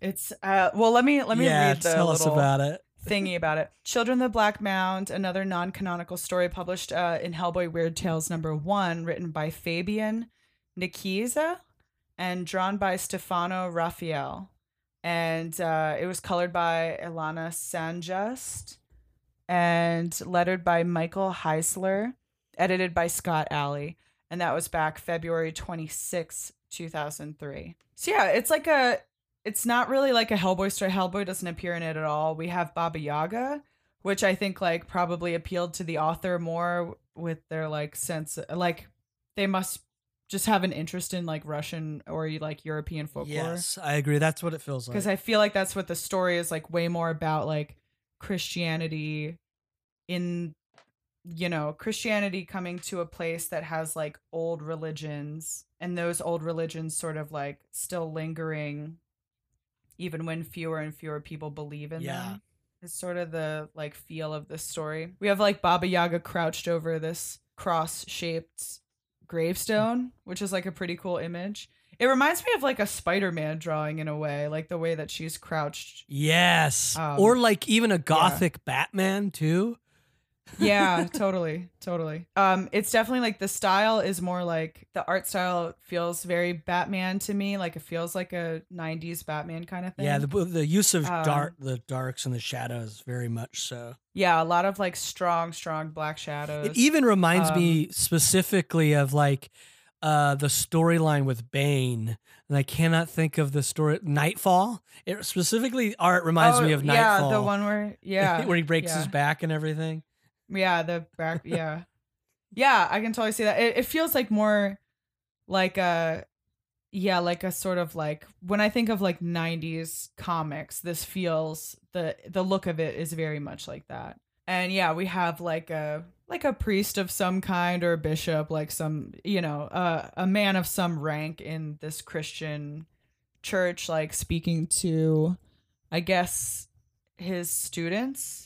It's uh well let me let me yeah, read the tell us about it. Thingy about it. Children of the Black Mound, another non-canonical story published uh, in Hellboy Weird Tales number one, written by Fabian Nicieza and drawn by Stefano Raffaele. And uh, it was colored by Ilana Sanjust and lettered by Michael Heisler, edited by Scott Allie. And that was back February 26, 2003. So yeah, it's like a it's not really like a Hellboy story. Hellboy doesn't appear in it at all. We have Baba Yaga, which I think like probably appealed to the author more with their like sense like they must just have an interest in like Russian or like European folklore. Yes, I agree. That's what it feels like. Because I feel like that's what the story is like way more about like Christianity in you know, Christianity coming to a place that has like old religions and those old religions sort of like still lingering even when fewer and fewer people believe in Yeah. them. It's sort of the like feel of this story. We have like Baba Yaga crouched over this cross-shaped gravestone, which is like a pretty cool image. It reminds me of like a Spider-Man drawing in a way, like the way that she's crouched. yes, Um, or like even a gothic Batman too. Yeah, totally, totally. Um, it's definitely like the style is more like the art style feels very Batman to me. Like it feels like a '90s Batman kind of thing. Yeah, the the use of Um, dark, the darks and the shadows, very much so. yeah, a lot of like strong, strong black shadows. It even reminds Um, me specifically of like uh the storyline with Bane. And I cannot think of the story Knightfall. It specifically art reminds Oh, me of Knightfall. yeah, the one where yeah, where he breaks yeah. his back and everything. Yeah, the back. Yeah, yeah, I can totally see that. It, it feels like more like a, yeah, like a sort of like when I think of like '90s comics, this feels the the look of it is very much like that. And yeah, we have like a like a priest of some kind or a bishop, like some you know, uh, a man of some rank in this Christian church, like speaking to, I guess, his students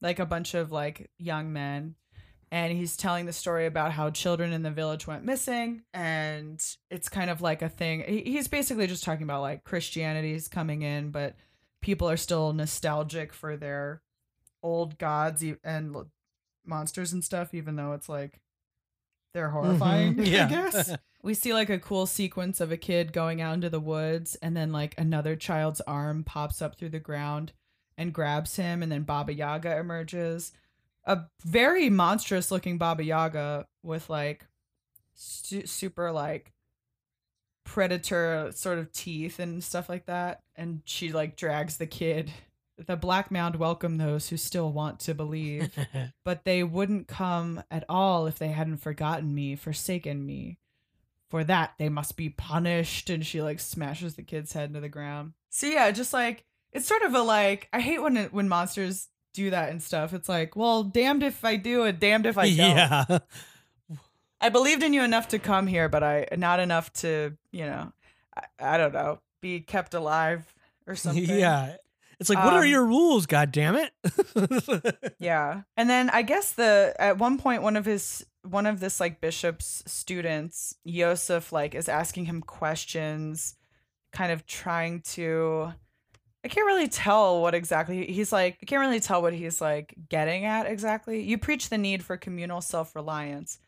like a bunch of like young men and he's telling the story about how children in the village went missing and it's kind of like a thing he's basically just talking about like christianity's coming in but people are still nostalgic for their old gods and monsters and stuff even though it's like they're horrifying. Mhm. Yeah. I guess. We see like a cool sequence of a kid going out into the woods, and then like another child's arm pops up through the ground and grabs him, and then Baba Yaga emerges. A very monstrous looking Baba Yaga with like su- super like predator sort of teeth and stuff like that. And she like drags the kid. The Black Mound welcome those who still want to believe but they wouldn't come at all if they hadn't forgotten me, forsaken me. For that they must be punished. And she like smashes the kid's head into the ground. So yeah, just like it's sort of a like I hate when it, when monsters do that and stuff. It's like, well, damned if I do and damned if I don't. yeah. I believed in you enough to come here, but I not enough to, you know, I, I don't know, be kept alive or something. Yeah. It's like, what are Um, your rules? God damn it! Yeah. And then I guess the at one point one of his one of this like bishop's students, Yosef, like is asking him questions, kind of trying to I can't really tell what exactly he's like I can't really tell what he's like getting at exactly. You preach the need for communal self-reliance.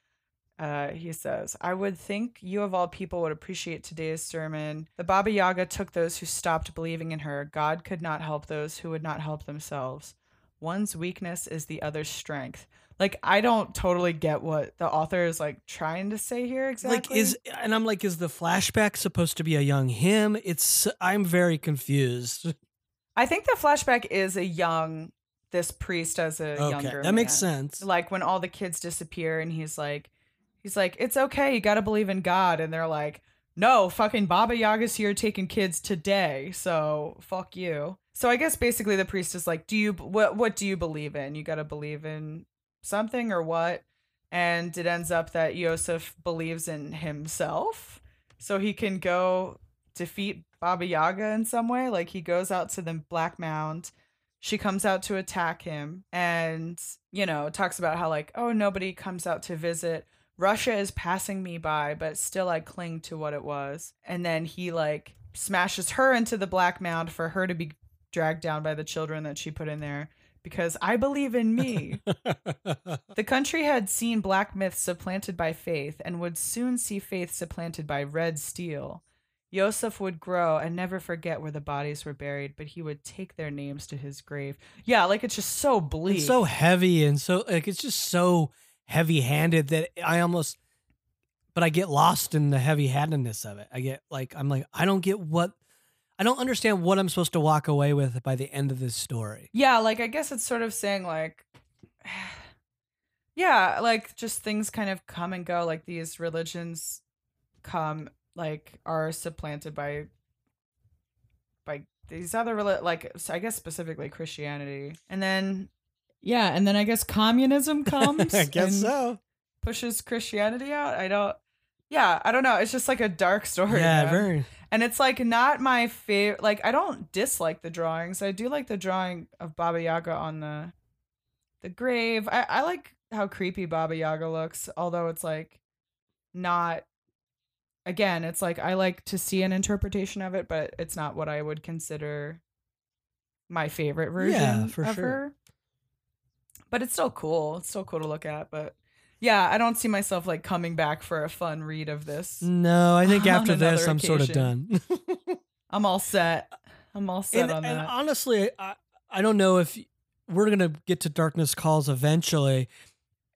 Uh, he says, I would think you of all people would appreciate today's sermon. The Baba Yaga took those who stopped believing in her. God could not help those who would not help themselves. One's weakness is the other's strength. Like I don't totally get what the author is like trying to say here exactly. Like, is and I'm like, is the flashback supposed to be a young him? It's I'm very confused. I think the flashback is a young this priest as a Okay, younger that makes sense. Like when all the kids disappear and he's like he's like it's okay, you got to believe in God and they're like no, fucking Baba Yaga's here taking kids today, so fuck you. So I guess basically the priest is like, do you what what do you believe in? You got to believe in something or what? And it ends up that Yosef believes in himself, so he can go defeat Baba Yaga in some way. Like he goes out to the Black Mound. She comes out to attack him and, you know, talks about how, like, oh, nobody comes out to visit. Russia is passing me by, but still I cling to what it was. And then he, like, smashes her into the Black Mound for her to be dragged down by the children that she put in there because I believe in me. The country had seen black myths supplanted by faith and would soon see faith supplanted by red steel. Yosef would grow and never forget where the bodies were buried, but he would take their names to his grave. Yeah, like it's just so bleak. it's so heavy and so like it's just so heavy handed that I almost but I get lost in the heavy handedness of it. I get like I'm like I don't get what I don't understand what I'm supposed to walk away with by the end of this story. yeah, like I guess it's sort of saying like yeah, like just things kind of come and go like these religions come like are supplanted by by these other like I guess specifically Christianity. And then yeah, and then I guess communism comes I guess so. pushes Christianity out. I don't yeah, I don't know. It's just like a dark story. Yeah, man. very. And it's like not my favorite. Like I don't dislike the drawings. I do like the drawing of Baba Yaga on the the grave. I, I like how creepy Baba Yaga looks, although it's like not. Again, it's like I like to see an interpretation of it, but it's not what I would consider my favorite version Yeah, for sure. her. But it's still cool. It's still cool to look at. But yeah, I don't see myself like coming back for a fun read of this. No, I think after this I'm sort of occasion. done. I'm all set. I'm all set and, on and that. honestly, I, I don't know if we're gonna get to Darkness Calls eventually,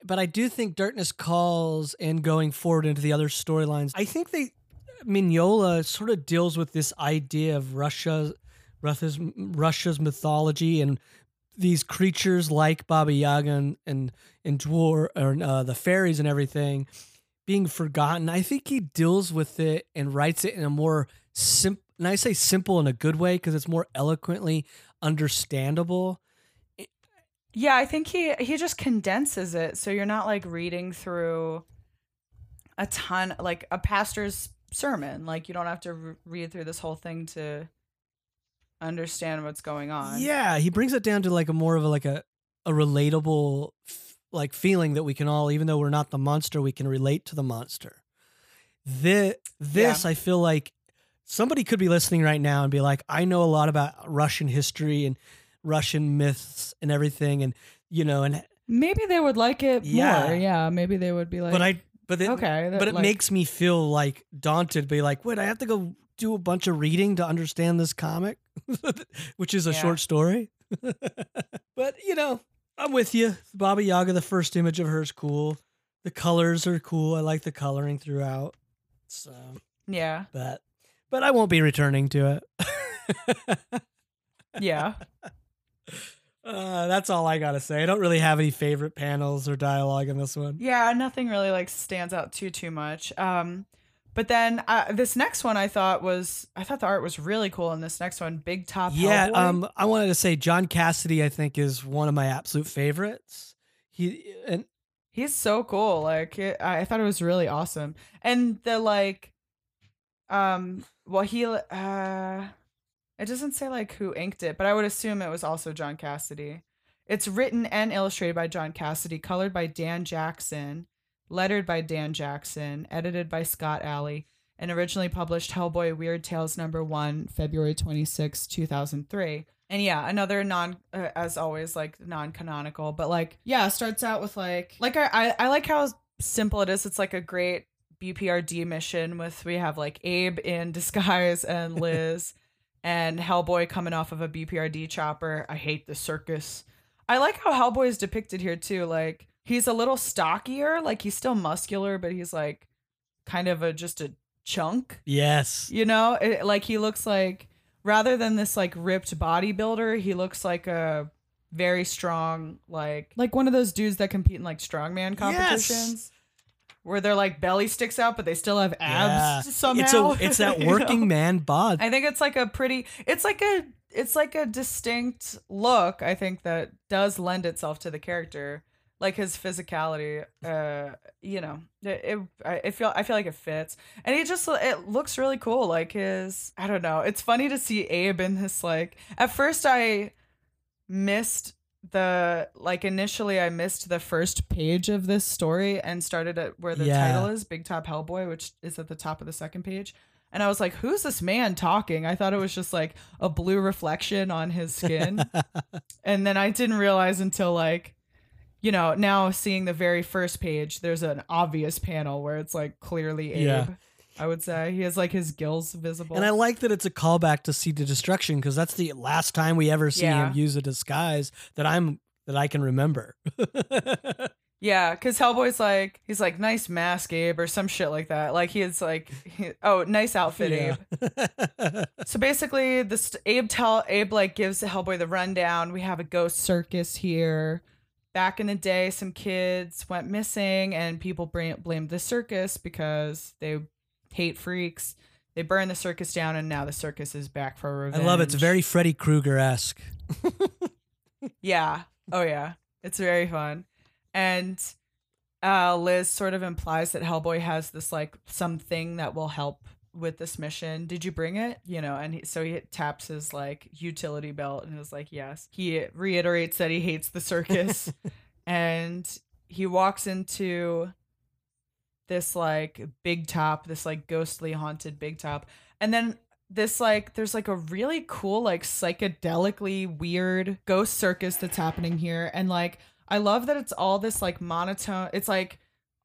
but I do think Darkness Calls and going forward into the other storylines, I think they Mignola sort of deals with this idea of Russia, Russia's, Russia's mythology and these creatures like Baba Yaga and and, and dwar or uh, the fairies and everything being forgotten. I think he deals with it and writes it in a more simple, and I say simple in a good way because it's more eloquently understandable. yeah, I think he he just condenses it so you're not like reading through a ton like a pastor's sermon. Like you don't have to re- read through this whole thing to understand what's going on. Yeah, he brings it down to like a more of a like a a relatable f- like feeling that we can all, even though we're not the monster, we can relate to the monster. This this I feel like somebody could be listening right now and be like, I know a lot about Russian history and Russian myths and everything, and you know, and Maybe they would like it Yeah. more. Yeah, maybe they would be like but I but it, okay, that, but it like- makes me feel like daunted. Be like, wait, I have to go do a bunch of reading to understand this comic, which is a Yeah. short story. but you know, I'm with you. Baba Yaga. The first image of her is cool. The colors are cool. I like the coloring throughout. So, yeah, but but I won't be returning to it. yeah. Uh, that's all I gotta say. I don't really have any favorite panels or dialogue in this one. Yeah, nothing really like stands out too too much. Um, but then uh, this next one I thought was I thought the art was really cool in this next one, Big Top. Yeah, Hellboy. um, I wanted to say John Cassaday. I think is one of my absolute favorites. He and he's so cool. Like it, I thought it was really awesome, and the like, um, well he uh, it doesn't say like who inked it, but I would assume it was also John Cassaday. It's written and illustrated by John Cassaday, colored by Dan Jackson, lettered by Dan Jackson, edited by Scott Allie, and originally published Hellboy Weird Tales number 1, February 26, 2003. And yeah, another non uh, as always like non-canonical, but like yeah, starts out with like like I, I I like how simple it is. It's like a great BPRD mission with we have like Abe in disguise and Liz and Hellboy coming off of a BPRD chopper. I hate the circus. I like how Hellboy is depicted here too. Like he's a little stockier, like he's still muscular, but he's like kind of a just a chunk. yes, You know, it, like he looks like rather than this like ripped bodybuilder, he looks like a very strong like like one of those dudes that compete in like strongman competitions. Where their like belly sticks out, but they still have yeah. abs somehow. It's a it's that you know? working man bod. I think it's like a pretty it's like a it's like a distinct look, I think that does lend itself to the character. Like his physicality, uh, you know, it, it I feel I feel like it fits, and he just it looks really cool. Like his, I don't know, it's funny to see Abe in this. Like at first, I missed the like initially I missed the first page of this story and started at where the Yeah. title is Big Top Hellboy, which is at the top of the second page. And I was like, who's this man talking? I thought it was just like a blue reflection on his skin. and then I didn't realize until like, you know, now seeing the very first page, there's an obvious panel where it's like clearly Abe. Yeah. I would say he has like his gills visible. and I like that it's a callback to Seed to Destruction because that's the last time we ever see Yeah. him use a disguise that I'm that I can remember. Yeah, because Hellboy's like he's like nice mask, Abe, or some shit like that. Like he's like, he, oh, nice outfit, Abe. So basically, this Abe tell Abe like gives Hellboy the rundown. We have a ghost circus here. Back in the day, some kids went missing, and people blamed the circus because they hate freaks. They burned the circus down, and now the circus is back for revenge. I love it. It's very Freddy Krueger esque. Yeah. Oh yeah. It's very fun. And uh Liz sort of implies that Hellboy has this like something that will help with this mission. Did you bring it? You know, and he, so he taps his like utility belt and is like, "Yes." He reiterates that he hates the circus and he walks into this like big top, this like ghostly haunted big top. And then this like there's like a really cool like psychedelically weird ghost circus that's happening here and like I love that it's all this like monotone it's like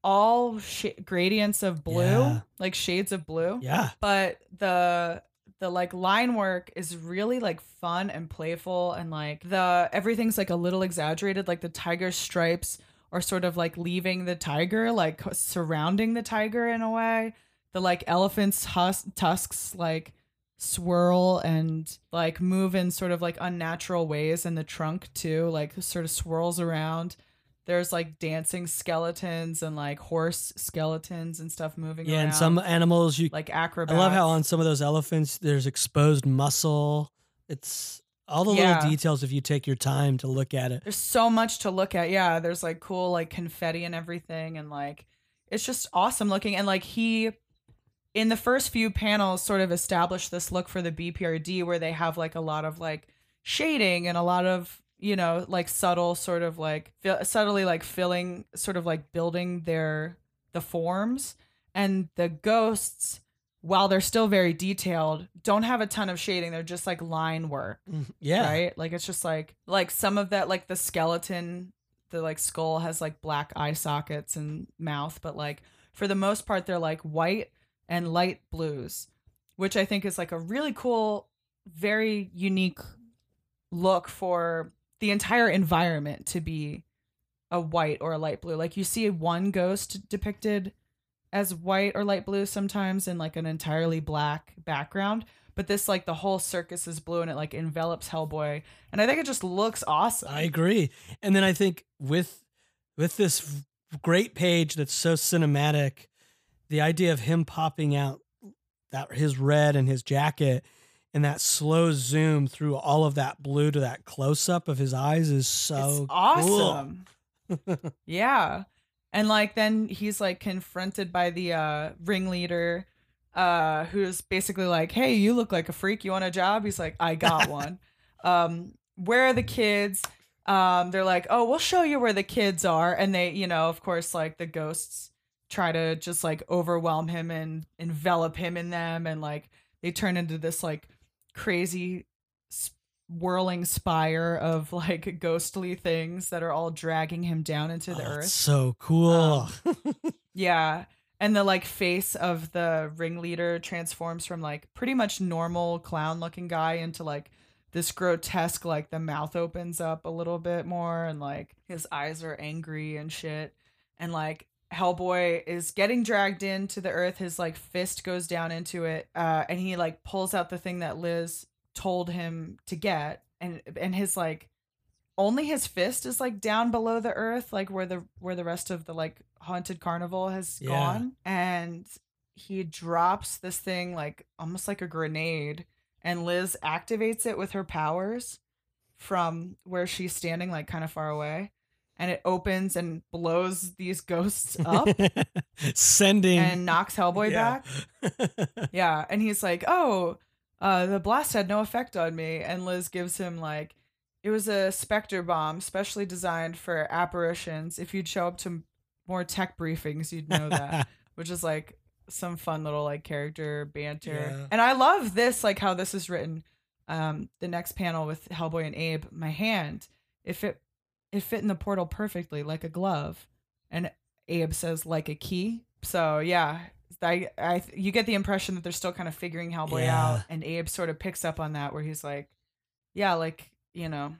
all sh- gradients of blue Yeah. like shades of blue Yeah. but the the like line work is really like fun and playful and like the everything's like a little exaggerated like the tiger stripes are sort of like leaving the tiger like surrounding the tiger in a way the like elephant's hus- tusks like swirl and like move in sort of like unnatural ways and the trunk too like sort of swirls around there's like dancing skeletons and like horse skeletons and stuff moving Yeah. around And some animals you like acrobats. I love how on some of those elephants there's exposed muscle. It's all the Yeah. little details if you take your time to look at it. there's so much to look at. Yeah, there's like cool like confetti and everything, and like it's just awesome looking. And like he, in the first few panels, sort of established this look for the BPRD where they have like a lot of like shading and a lot of you know like subtle sort of like fi- subtly like filling sort of like building their the forms and the ghosts while they're still very detailed don't have a ton of shading they're just like line work mm-hmm. Yeah. right? Like it's just like like some of that like the skeleton, the like skull has like black eye sockets and mouth, but like for the most part they're like white and light blues, which I think is like a really cool, very unique look for the entire environment to be a white or a light blue. Like you see one ghost depicted as white or light blue sometimes in like an entirely black background, but this like the whole circus is blue and it like envelops Hellboy, and I think it just looks awesome. I agree. And then I think with with this great page that's so cinematic, the idea of him popping out that his red and his jacket and that slow zoom through all of that blue to that close up of his eyes is so it's awesome. yeah. And like then he's like confronted by the uh ringleader uh who's basically like, "Hey, you look like a freak. You want a job?" He's like, "I got one." um where are the kids? Um they're like, "Oh, we'll show you where the kids are." And they, you know, of course like the ghosts try to just like overwhelm him and envelop him in them and like they turn into this like crazy whirling spire of like ghostly things that are all dragging him down into the Oh, earth. so cool. Um, Yeah. And the like face of the ringleader transforms from like pretty much normal clown looking guy into like this grotesque like the mouth opens up a little bit more and like his eyes are angry and shit. And like Hellboy is getting dragged into the earth. His like fist goes down into it. Uh and he like pulls out the thing that Liz told him to get and and his like only his fist is like down below the earth like where the where the rest of the like haunted carnival has Yeah. gone and he drops this thing like almost like a grenade and Liz activates it with her powers from where she's standing like kind of far away and it opens and blows these ghosts up Sending and knocks Hellboy Yeah. back yeah, and he's like, "Oh, uh, the blast had no effect on me." And Liz gives him like, "It was a specter bomb, specially designed for apparitions. If you'd show up to more tech briefings, you'd know that." Which is like some fun little like character banter. Yeah. And I love this, like how this is written. Um, the next panel with Hellboy and Abe, my hand, If it it fit in the portal perfectly, like a glove. And Abe says, like a key. So yeah, I, I, you get the impression that they're still kind of figuring Hellboy Yeah. out, and Abe sort of picks up on that, where he's like, yeah, like you know,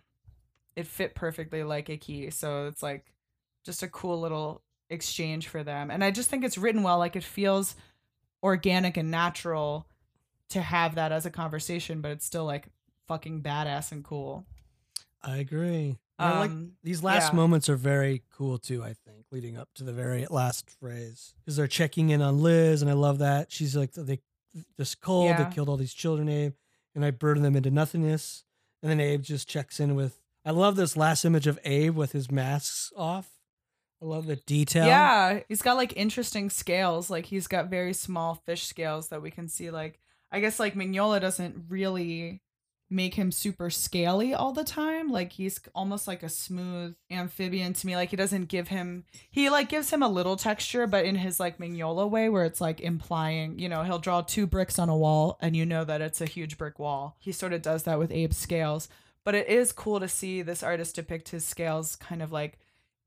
it fit perfectly like a key. So it's like just a cool little exchange for them, and I just think it's written well. Like it feels organic and natural to have that as a conversation, but it's still like fucking badass and cool. I agree. I like Um, these last yeah. moments are very cool too. I think leading up to the very last phrase because they're checking in on Liz, and I love that she's like they this cold. Yeah. They killed all these children, Abe, and I burdened them into nothingness. And then Abe just checks in with. I love this last image of Abe with his masks off. I love the detail. Yeah, he's got like interesting scales. Like he's got very small fish scales that we can see. Like I guess like Mignola doesn't really make him super scaly all the time. Like he's almost like a smooth amphibian to me. Like he doesn't give him he like gives him a little texture, but in his like Mignola way where it's like implying, you know, he'll draw two bricks on a wall and you know that it's a huge brick wall. He sort of does that with Abe's scales. But it is cool to see this artist depict his scales kind of like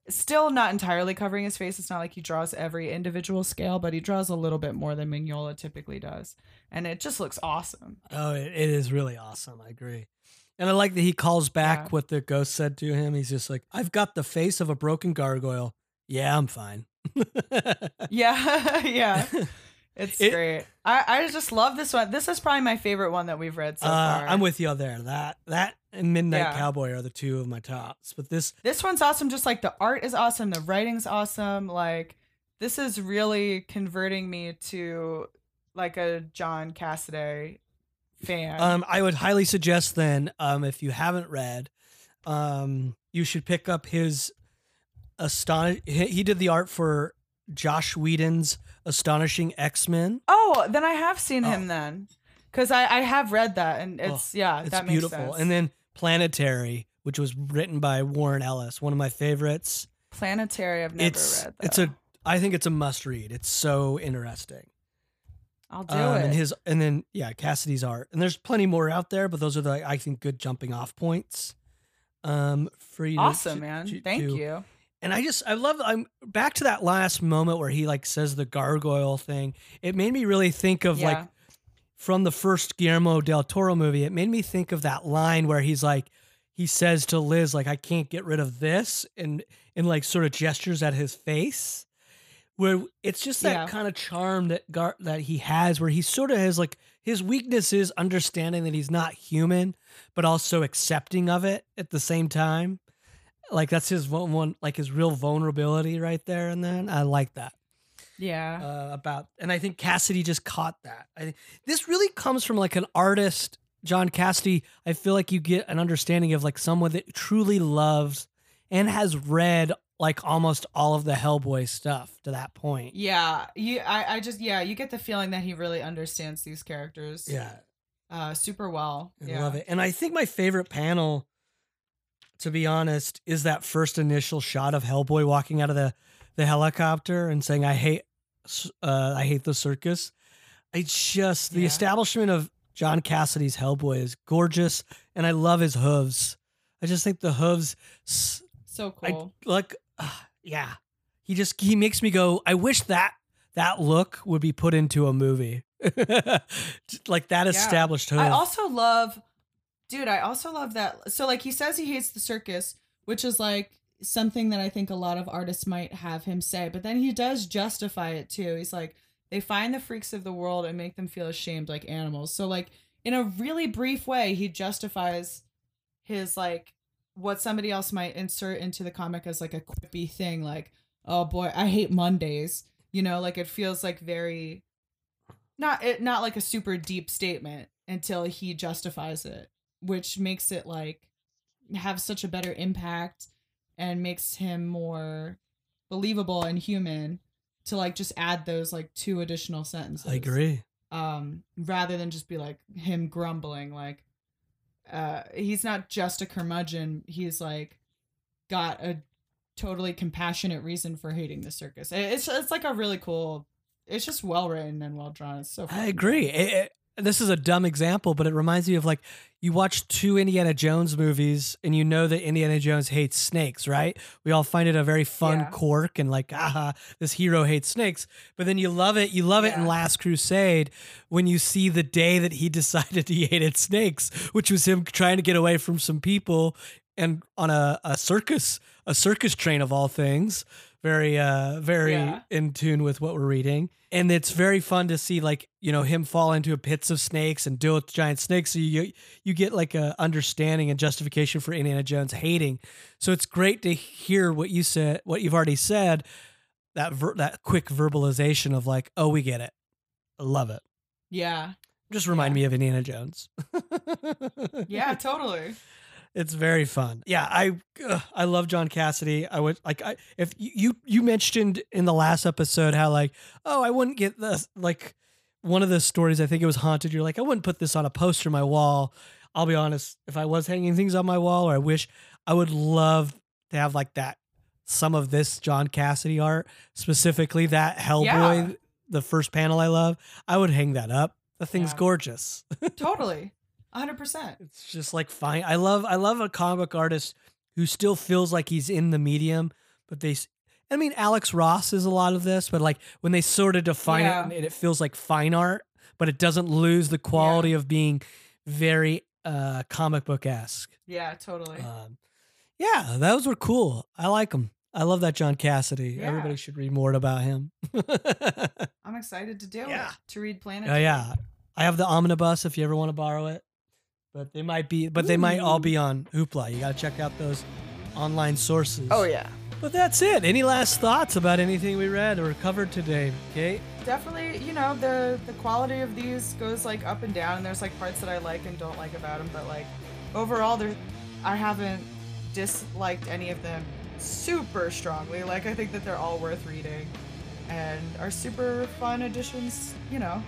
still not entirely covering his face. It's not like he draws every individual scale, but he draws a little bit more than Mignola typically does. And it just looks awesome. Oh, it, it is really awesome. I agree. And I like that he calls back Yeah. what the ghost said to him. He's just like, I've got the face of a broken gargoyle. Yeah, I'm fine. Yeah, yeah. It's It- great. I, I just love this one. This is probably my favorite one that we've read so uh, far. I'm with you there. That that and Midnight Yeah. Cowboy are the two of my tops. But this this one's awesome. Just like the art is awesome, the writing's awesome. Like this is really converting me to like a John Cassaday fan. Um, I would highly suggest then, um, if you haven't read, um, you should pick up his astonish. He, did the art for Joss Whedon's Astonishing X Men. Oh, then I have seen Oh. him then, because I I have read that and it's yeah It's that beautiful. sense. And then Planetary, which was written by Warren Ellis, one of my favorites. Planetary, I've never it's read. it's a I think it's a must read. It's so interesting. I'll do Um, it. and his and then yeah, Cassaday's art. And there's plenty more out there, but those are the I think good jumping off points. Um, for you. awesome, to- man. to- Thank to- you. And I just I love I'm back to that last moment where he like says the gargoyle thing. It made me really think of like Yeah. From the first Guillermo del Toro movie. It made me think of that line where he's like he says to Liz like I can't get rid of this and and like sort of gestures at his face. Where it's just that Yeah. kind of charm that Gar- that he has where he sort of has like his weakness is understanding that he's not human but also accepting of it at the same time. Like that's his one, one like his real vulnerability right there, and then I like that Yeah. uh, about, and I think Cassaday just caught that. I think this really comes from like an artist, John Cassaday. I feel like you get an understanding of like someone that truly loves and has read like almost all of the Hellboy stuff to that point. yeah. You I, I just yeah, you get the feeling that he really understands these characters. Yeah, Uh super well. I yeah. love it. And I think my favorite panel, to be honest, is that first initial shot of Hellboy walking out of the, the helicopter and saying, "I hate, uh, I hate the circus." I just the Yeah. establishment of John Cassaday's Hellboy is gorgeous, and I love his hooves. I just think the hooves, So I cool. like, uh, yeah. He just he makes me go. I wish that that look would be put into a movie, like that Yeah. established hoof. I also love, dude. I also love that. So like he says he hates the circus, which is like something that I think a lot of artists might have him say. But then he does justify it too. He's like, they find the freaks of the world and make them feel ashamed like animals. So like in a really brief way, he justifies his like what somebody else might insert into the comic as like a quippy thing, like, oh boy, I hate Mondays. You know, like it feels like very not it not like a super deep statement until he justifies it, which makes it like have such a better impact and makes him more believable and human to like just add those like two additional sentences. I agree. Um rather than just be like him grumbling like uh he's not just a curmudgeon, he's like got a totally compassionate reason for hating the circus. It's it's like a really cool it's just well written and well drawn. It's so I agree. It- this is a dumb example, but it reminds me of like you watch two Indiana Jones movies and you know that Indiana Jones hates snakes, right? We all find it a very fun Yeah. quirk and like, aha, this hero hates snakes. But then you love it. You love it in Last Crusade when you see the day that he decided he hated snakes, which was him trying to get away from some people and on a, a circus, a circus train of all things. Very, uh, very Yeah. in tune with what we're reading. And it's very fun to see like, you know, him fall into pits of snakes and deal with giant snakes. So you you get like a understanding and justification for Indiana Jones hating. So it's great to hear what you said, what you've already said, that ver- that quick verbalization of like, oh, we get it. I love it. Yeah. Just remind Yeah. me of Indiana Jones. Yeah, totally. It's very fun. Yeah, I ugh, I love John Cassaday. I would like I if you you mentioned in the last episode how like oh I wouldn't get this like one of the stories I think it was haunted. You're like I wouldn't put this on a poster on my wall. I'll be honest. If I was hanging things on my wall, or I wish I would love to have like that some of this John Cassaday art specifically that Hellboy Yeah. the first panel I love. I would hang that up. The thing's Yeah. gorgeous. totally. 100%. It's just like fine. I love I love a comic artist who still feels like he's in the medium, but they. I mean, Alex Ross is a lot of this, but like when they sort of define Yeah. it, and it feels like fine art, but it doesn't lose the quality of being very uh comic book esque. Yeah, totally. Um, yeah, those were cool. I like them. I love that John Cassaday. Yeah. Everybody should read more about him. I'm excited to do yeah. it. To read Planet. Oh yeah, I have the omnibus if you ever want to borrow it. But they might be, but they might all be on Hoopla. You got to check out those online sources. Oh yeah. But that's it. Any last thoughts about anything we read or covered today, Kate? Definitely, you know, the the quality of these goes like up and down and there's like parts that I like and don't like about them, but like overall there I haven't disliked any of them super strongly. Like I think that they're all worth reading and are super fun additions, you know.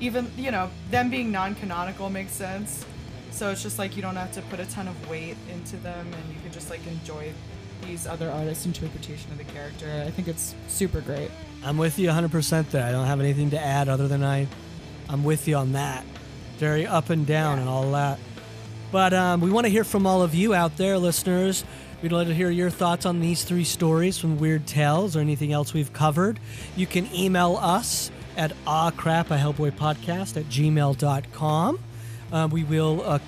Even, you know, them being non-canonical makes sense. So it's just like you don't have to put a ton of weight into them and you can just like enjoy these other artists' interpretation of the character. I think it's super great. I'm with you 100% there. I don't have anything to add other than I, I'm with you on that. Very up and down Yeah. and all that. But um, we want to hear from all of you out there, listeners. We'd love to hear your thoughts on these three stories from Weird Tales or anything else we've covered. You can email us at awcrap, a Hellboy podcast at gmail.com. Uh, we will, uh,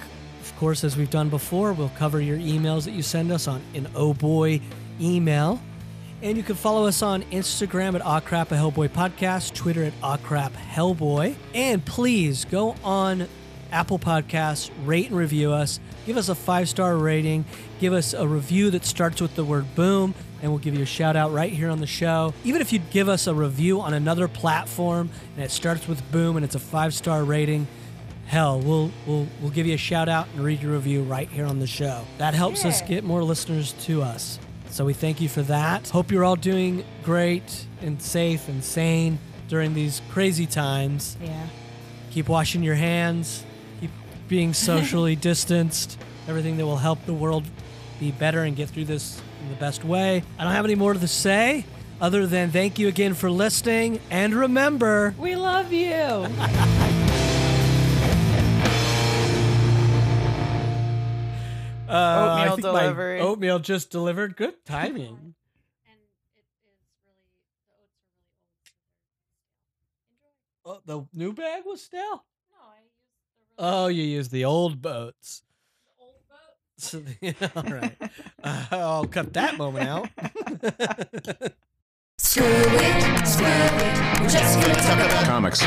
of course, as we've done before, we'll cover your emails that you send us on an Oh Boy email. And you can follow us on Instagram at Awcrap a Hellboy Podcast, Twitter at Awcrap Hellboy. And please go on Apple Podcasts, rate and review us. Give us a five star rating. Give us a review that starts with the word boom, and we'll give you a shout out right here on the show. Even if you give us a review on another platform and it starts with boom and it's a five star rating, hell, we'll, we'll, we'll give you a shout out and read your review right here on the show. That helps us get more listeners to us. So we thank you for that. Hope you're all doing great and safe and sane during these crazy times. Yeah. Keep washing your hands, keep being socially distanced, everything that will help the world be better and get through this in the best way. I don't have any more to say other than thank you again for listening and remember We love you. uh, I Oatmeal think my delivery. oatmeal just delivered. Good timing. and it is really the oats are really old. so they're Oh, the new bag was stale. No, I used the really Oh, you used the old boats. The old boat. So, all right. Uh, I'll cut that moment out. Screw it, screw it. We're just gonna talk about Comics.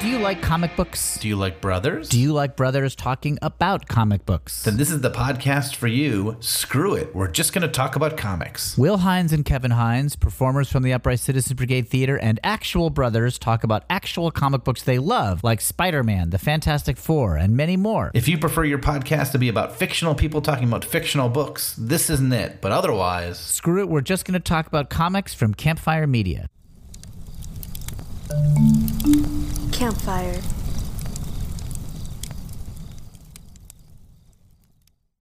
Do you like comic books? Do you like brothers? Do you like brothers talking about comic books? Then this is the podcast for you. Screw it. We're just going to talk about comics. Will Hines and Kevin Hines, performers from the Upright Citizens Brigade Theater, and actual brothers talk about actual comic books they love, like Spider Man, The Fantastic Four, and many more. If you prefer your podcast to be about fictional people talking about fictional books, this isn't it. But otherwise, Screw it, we're just going to talk about comics from Campfire Media. Campfire.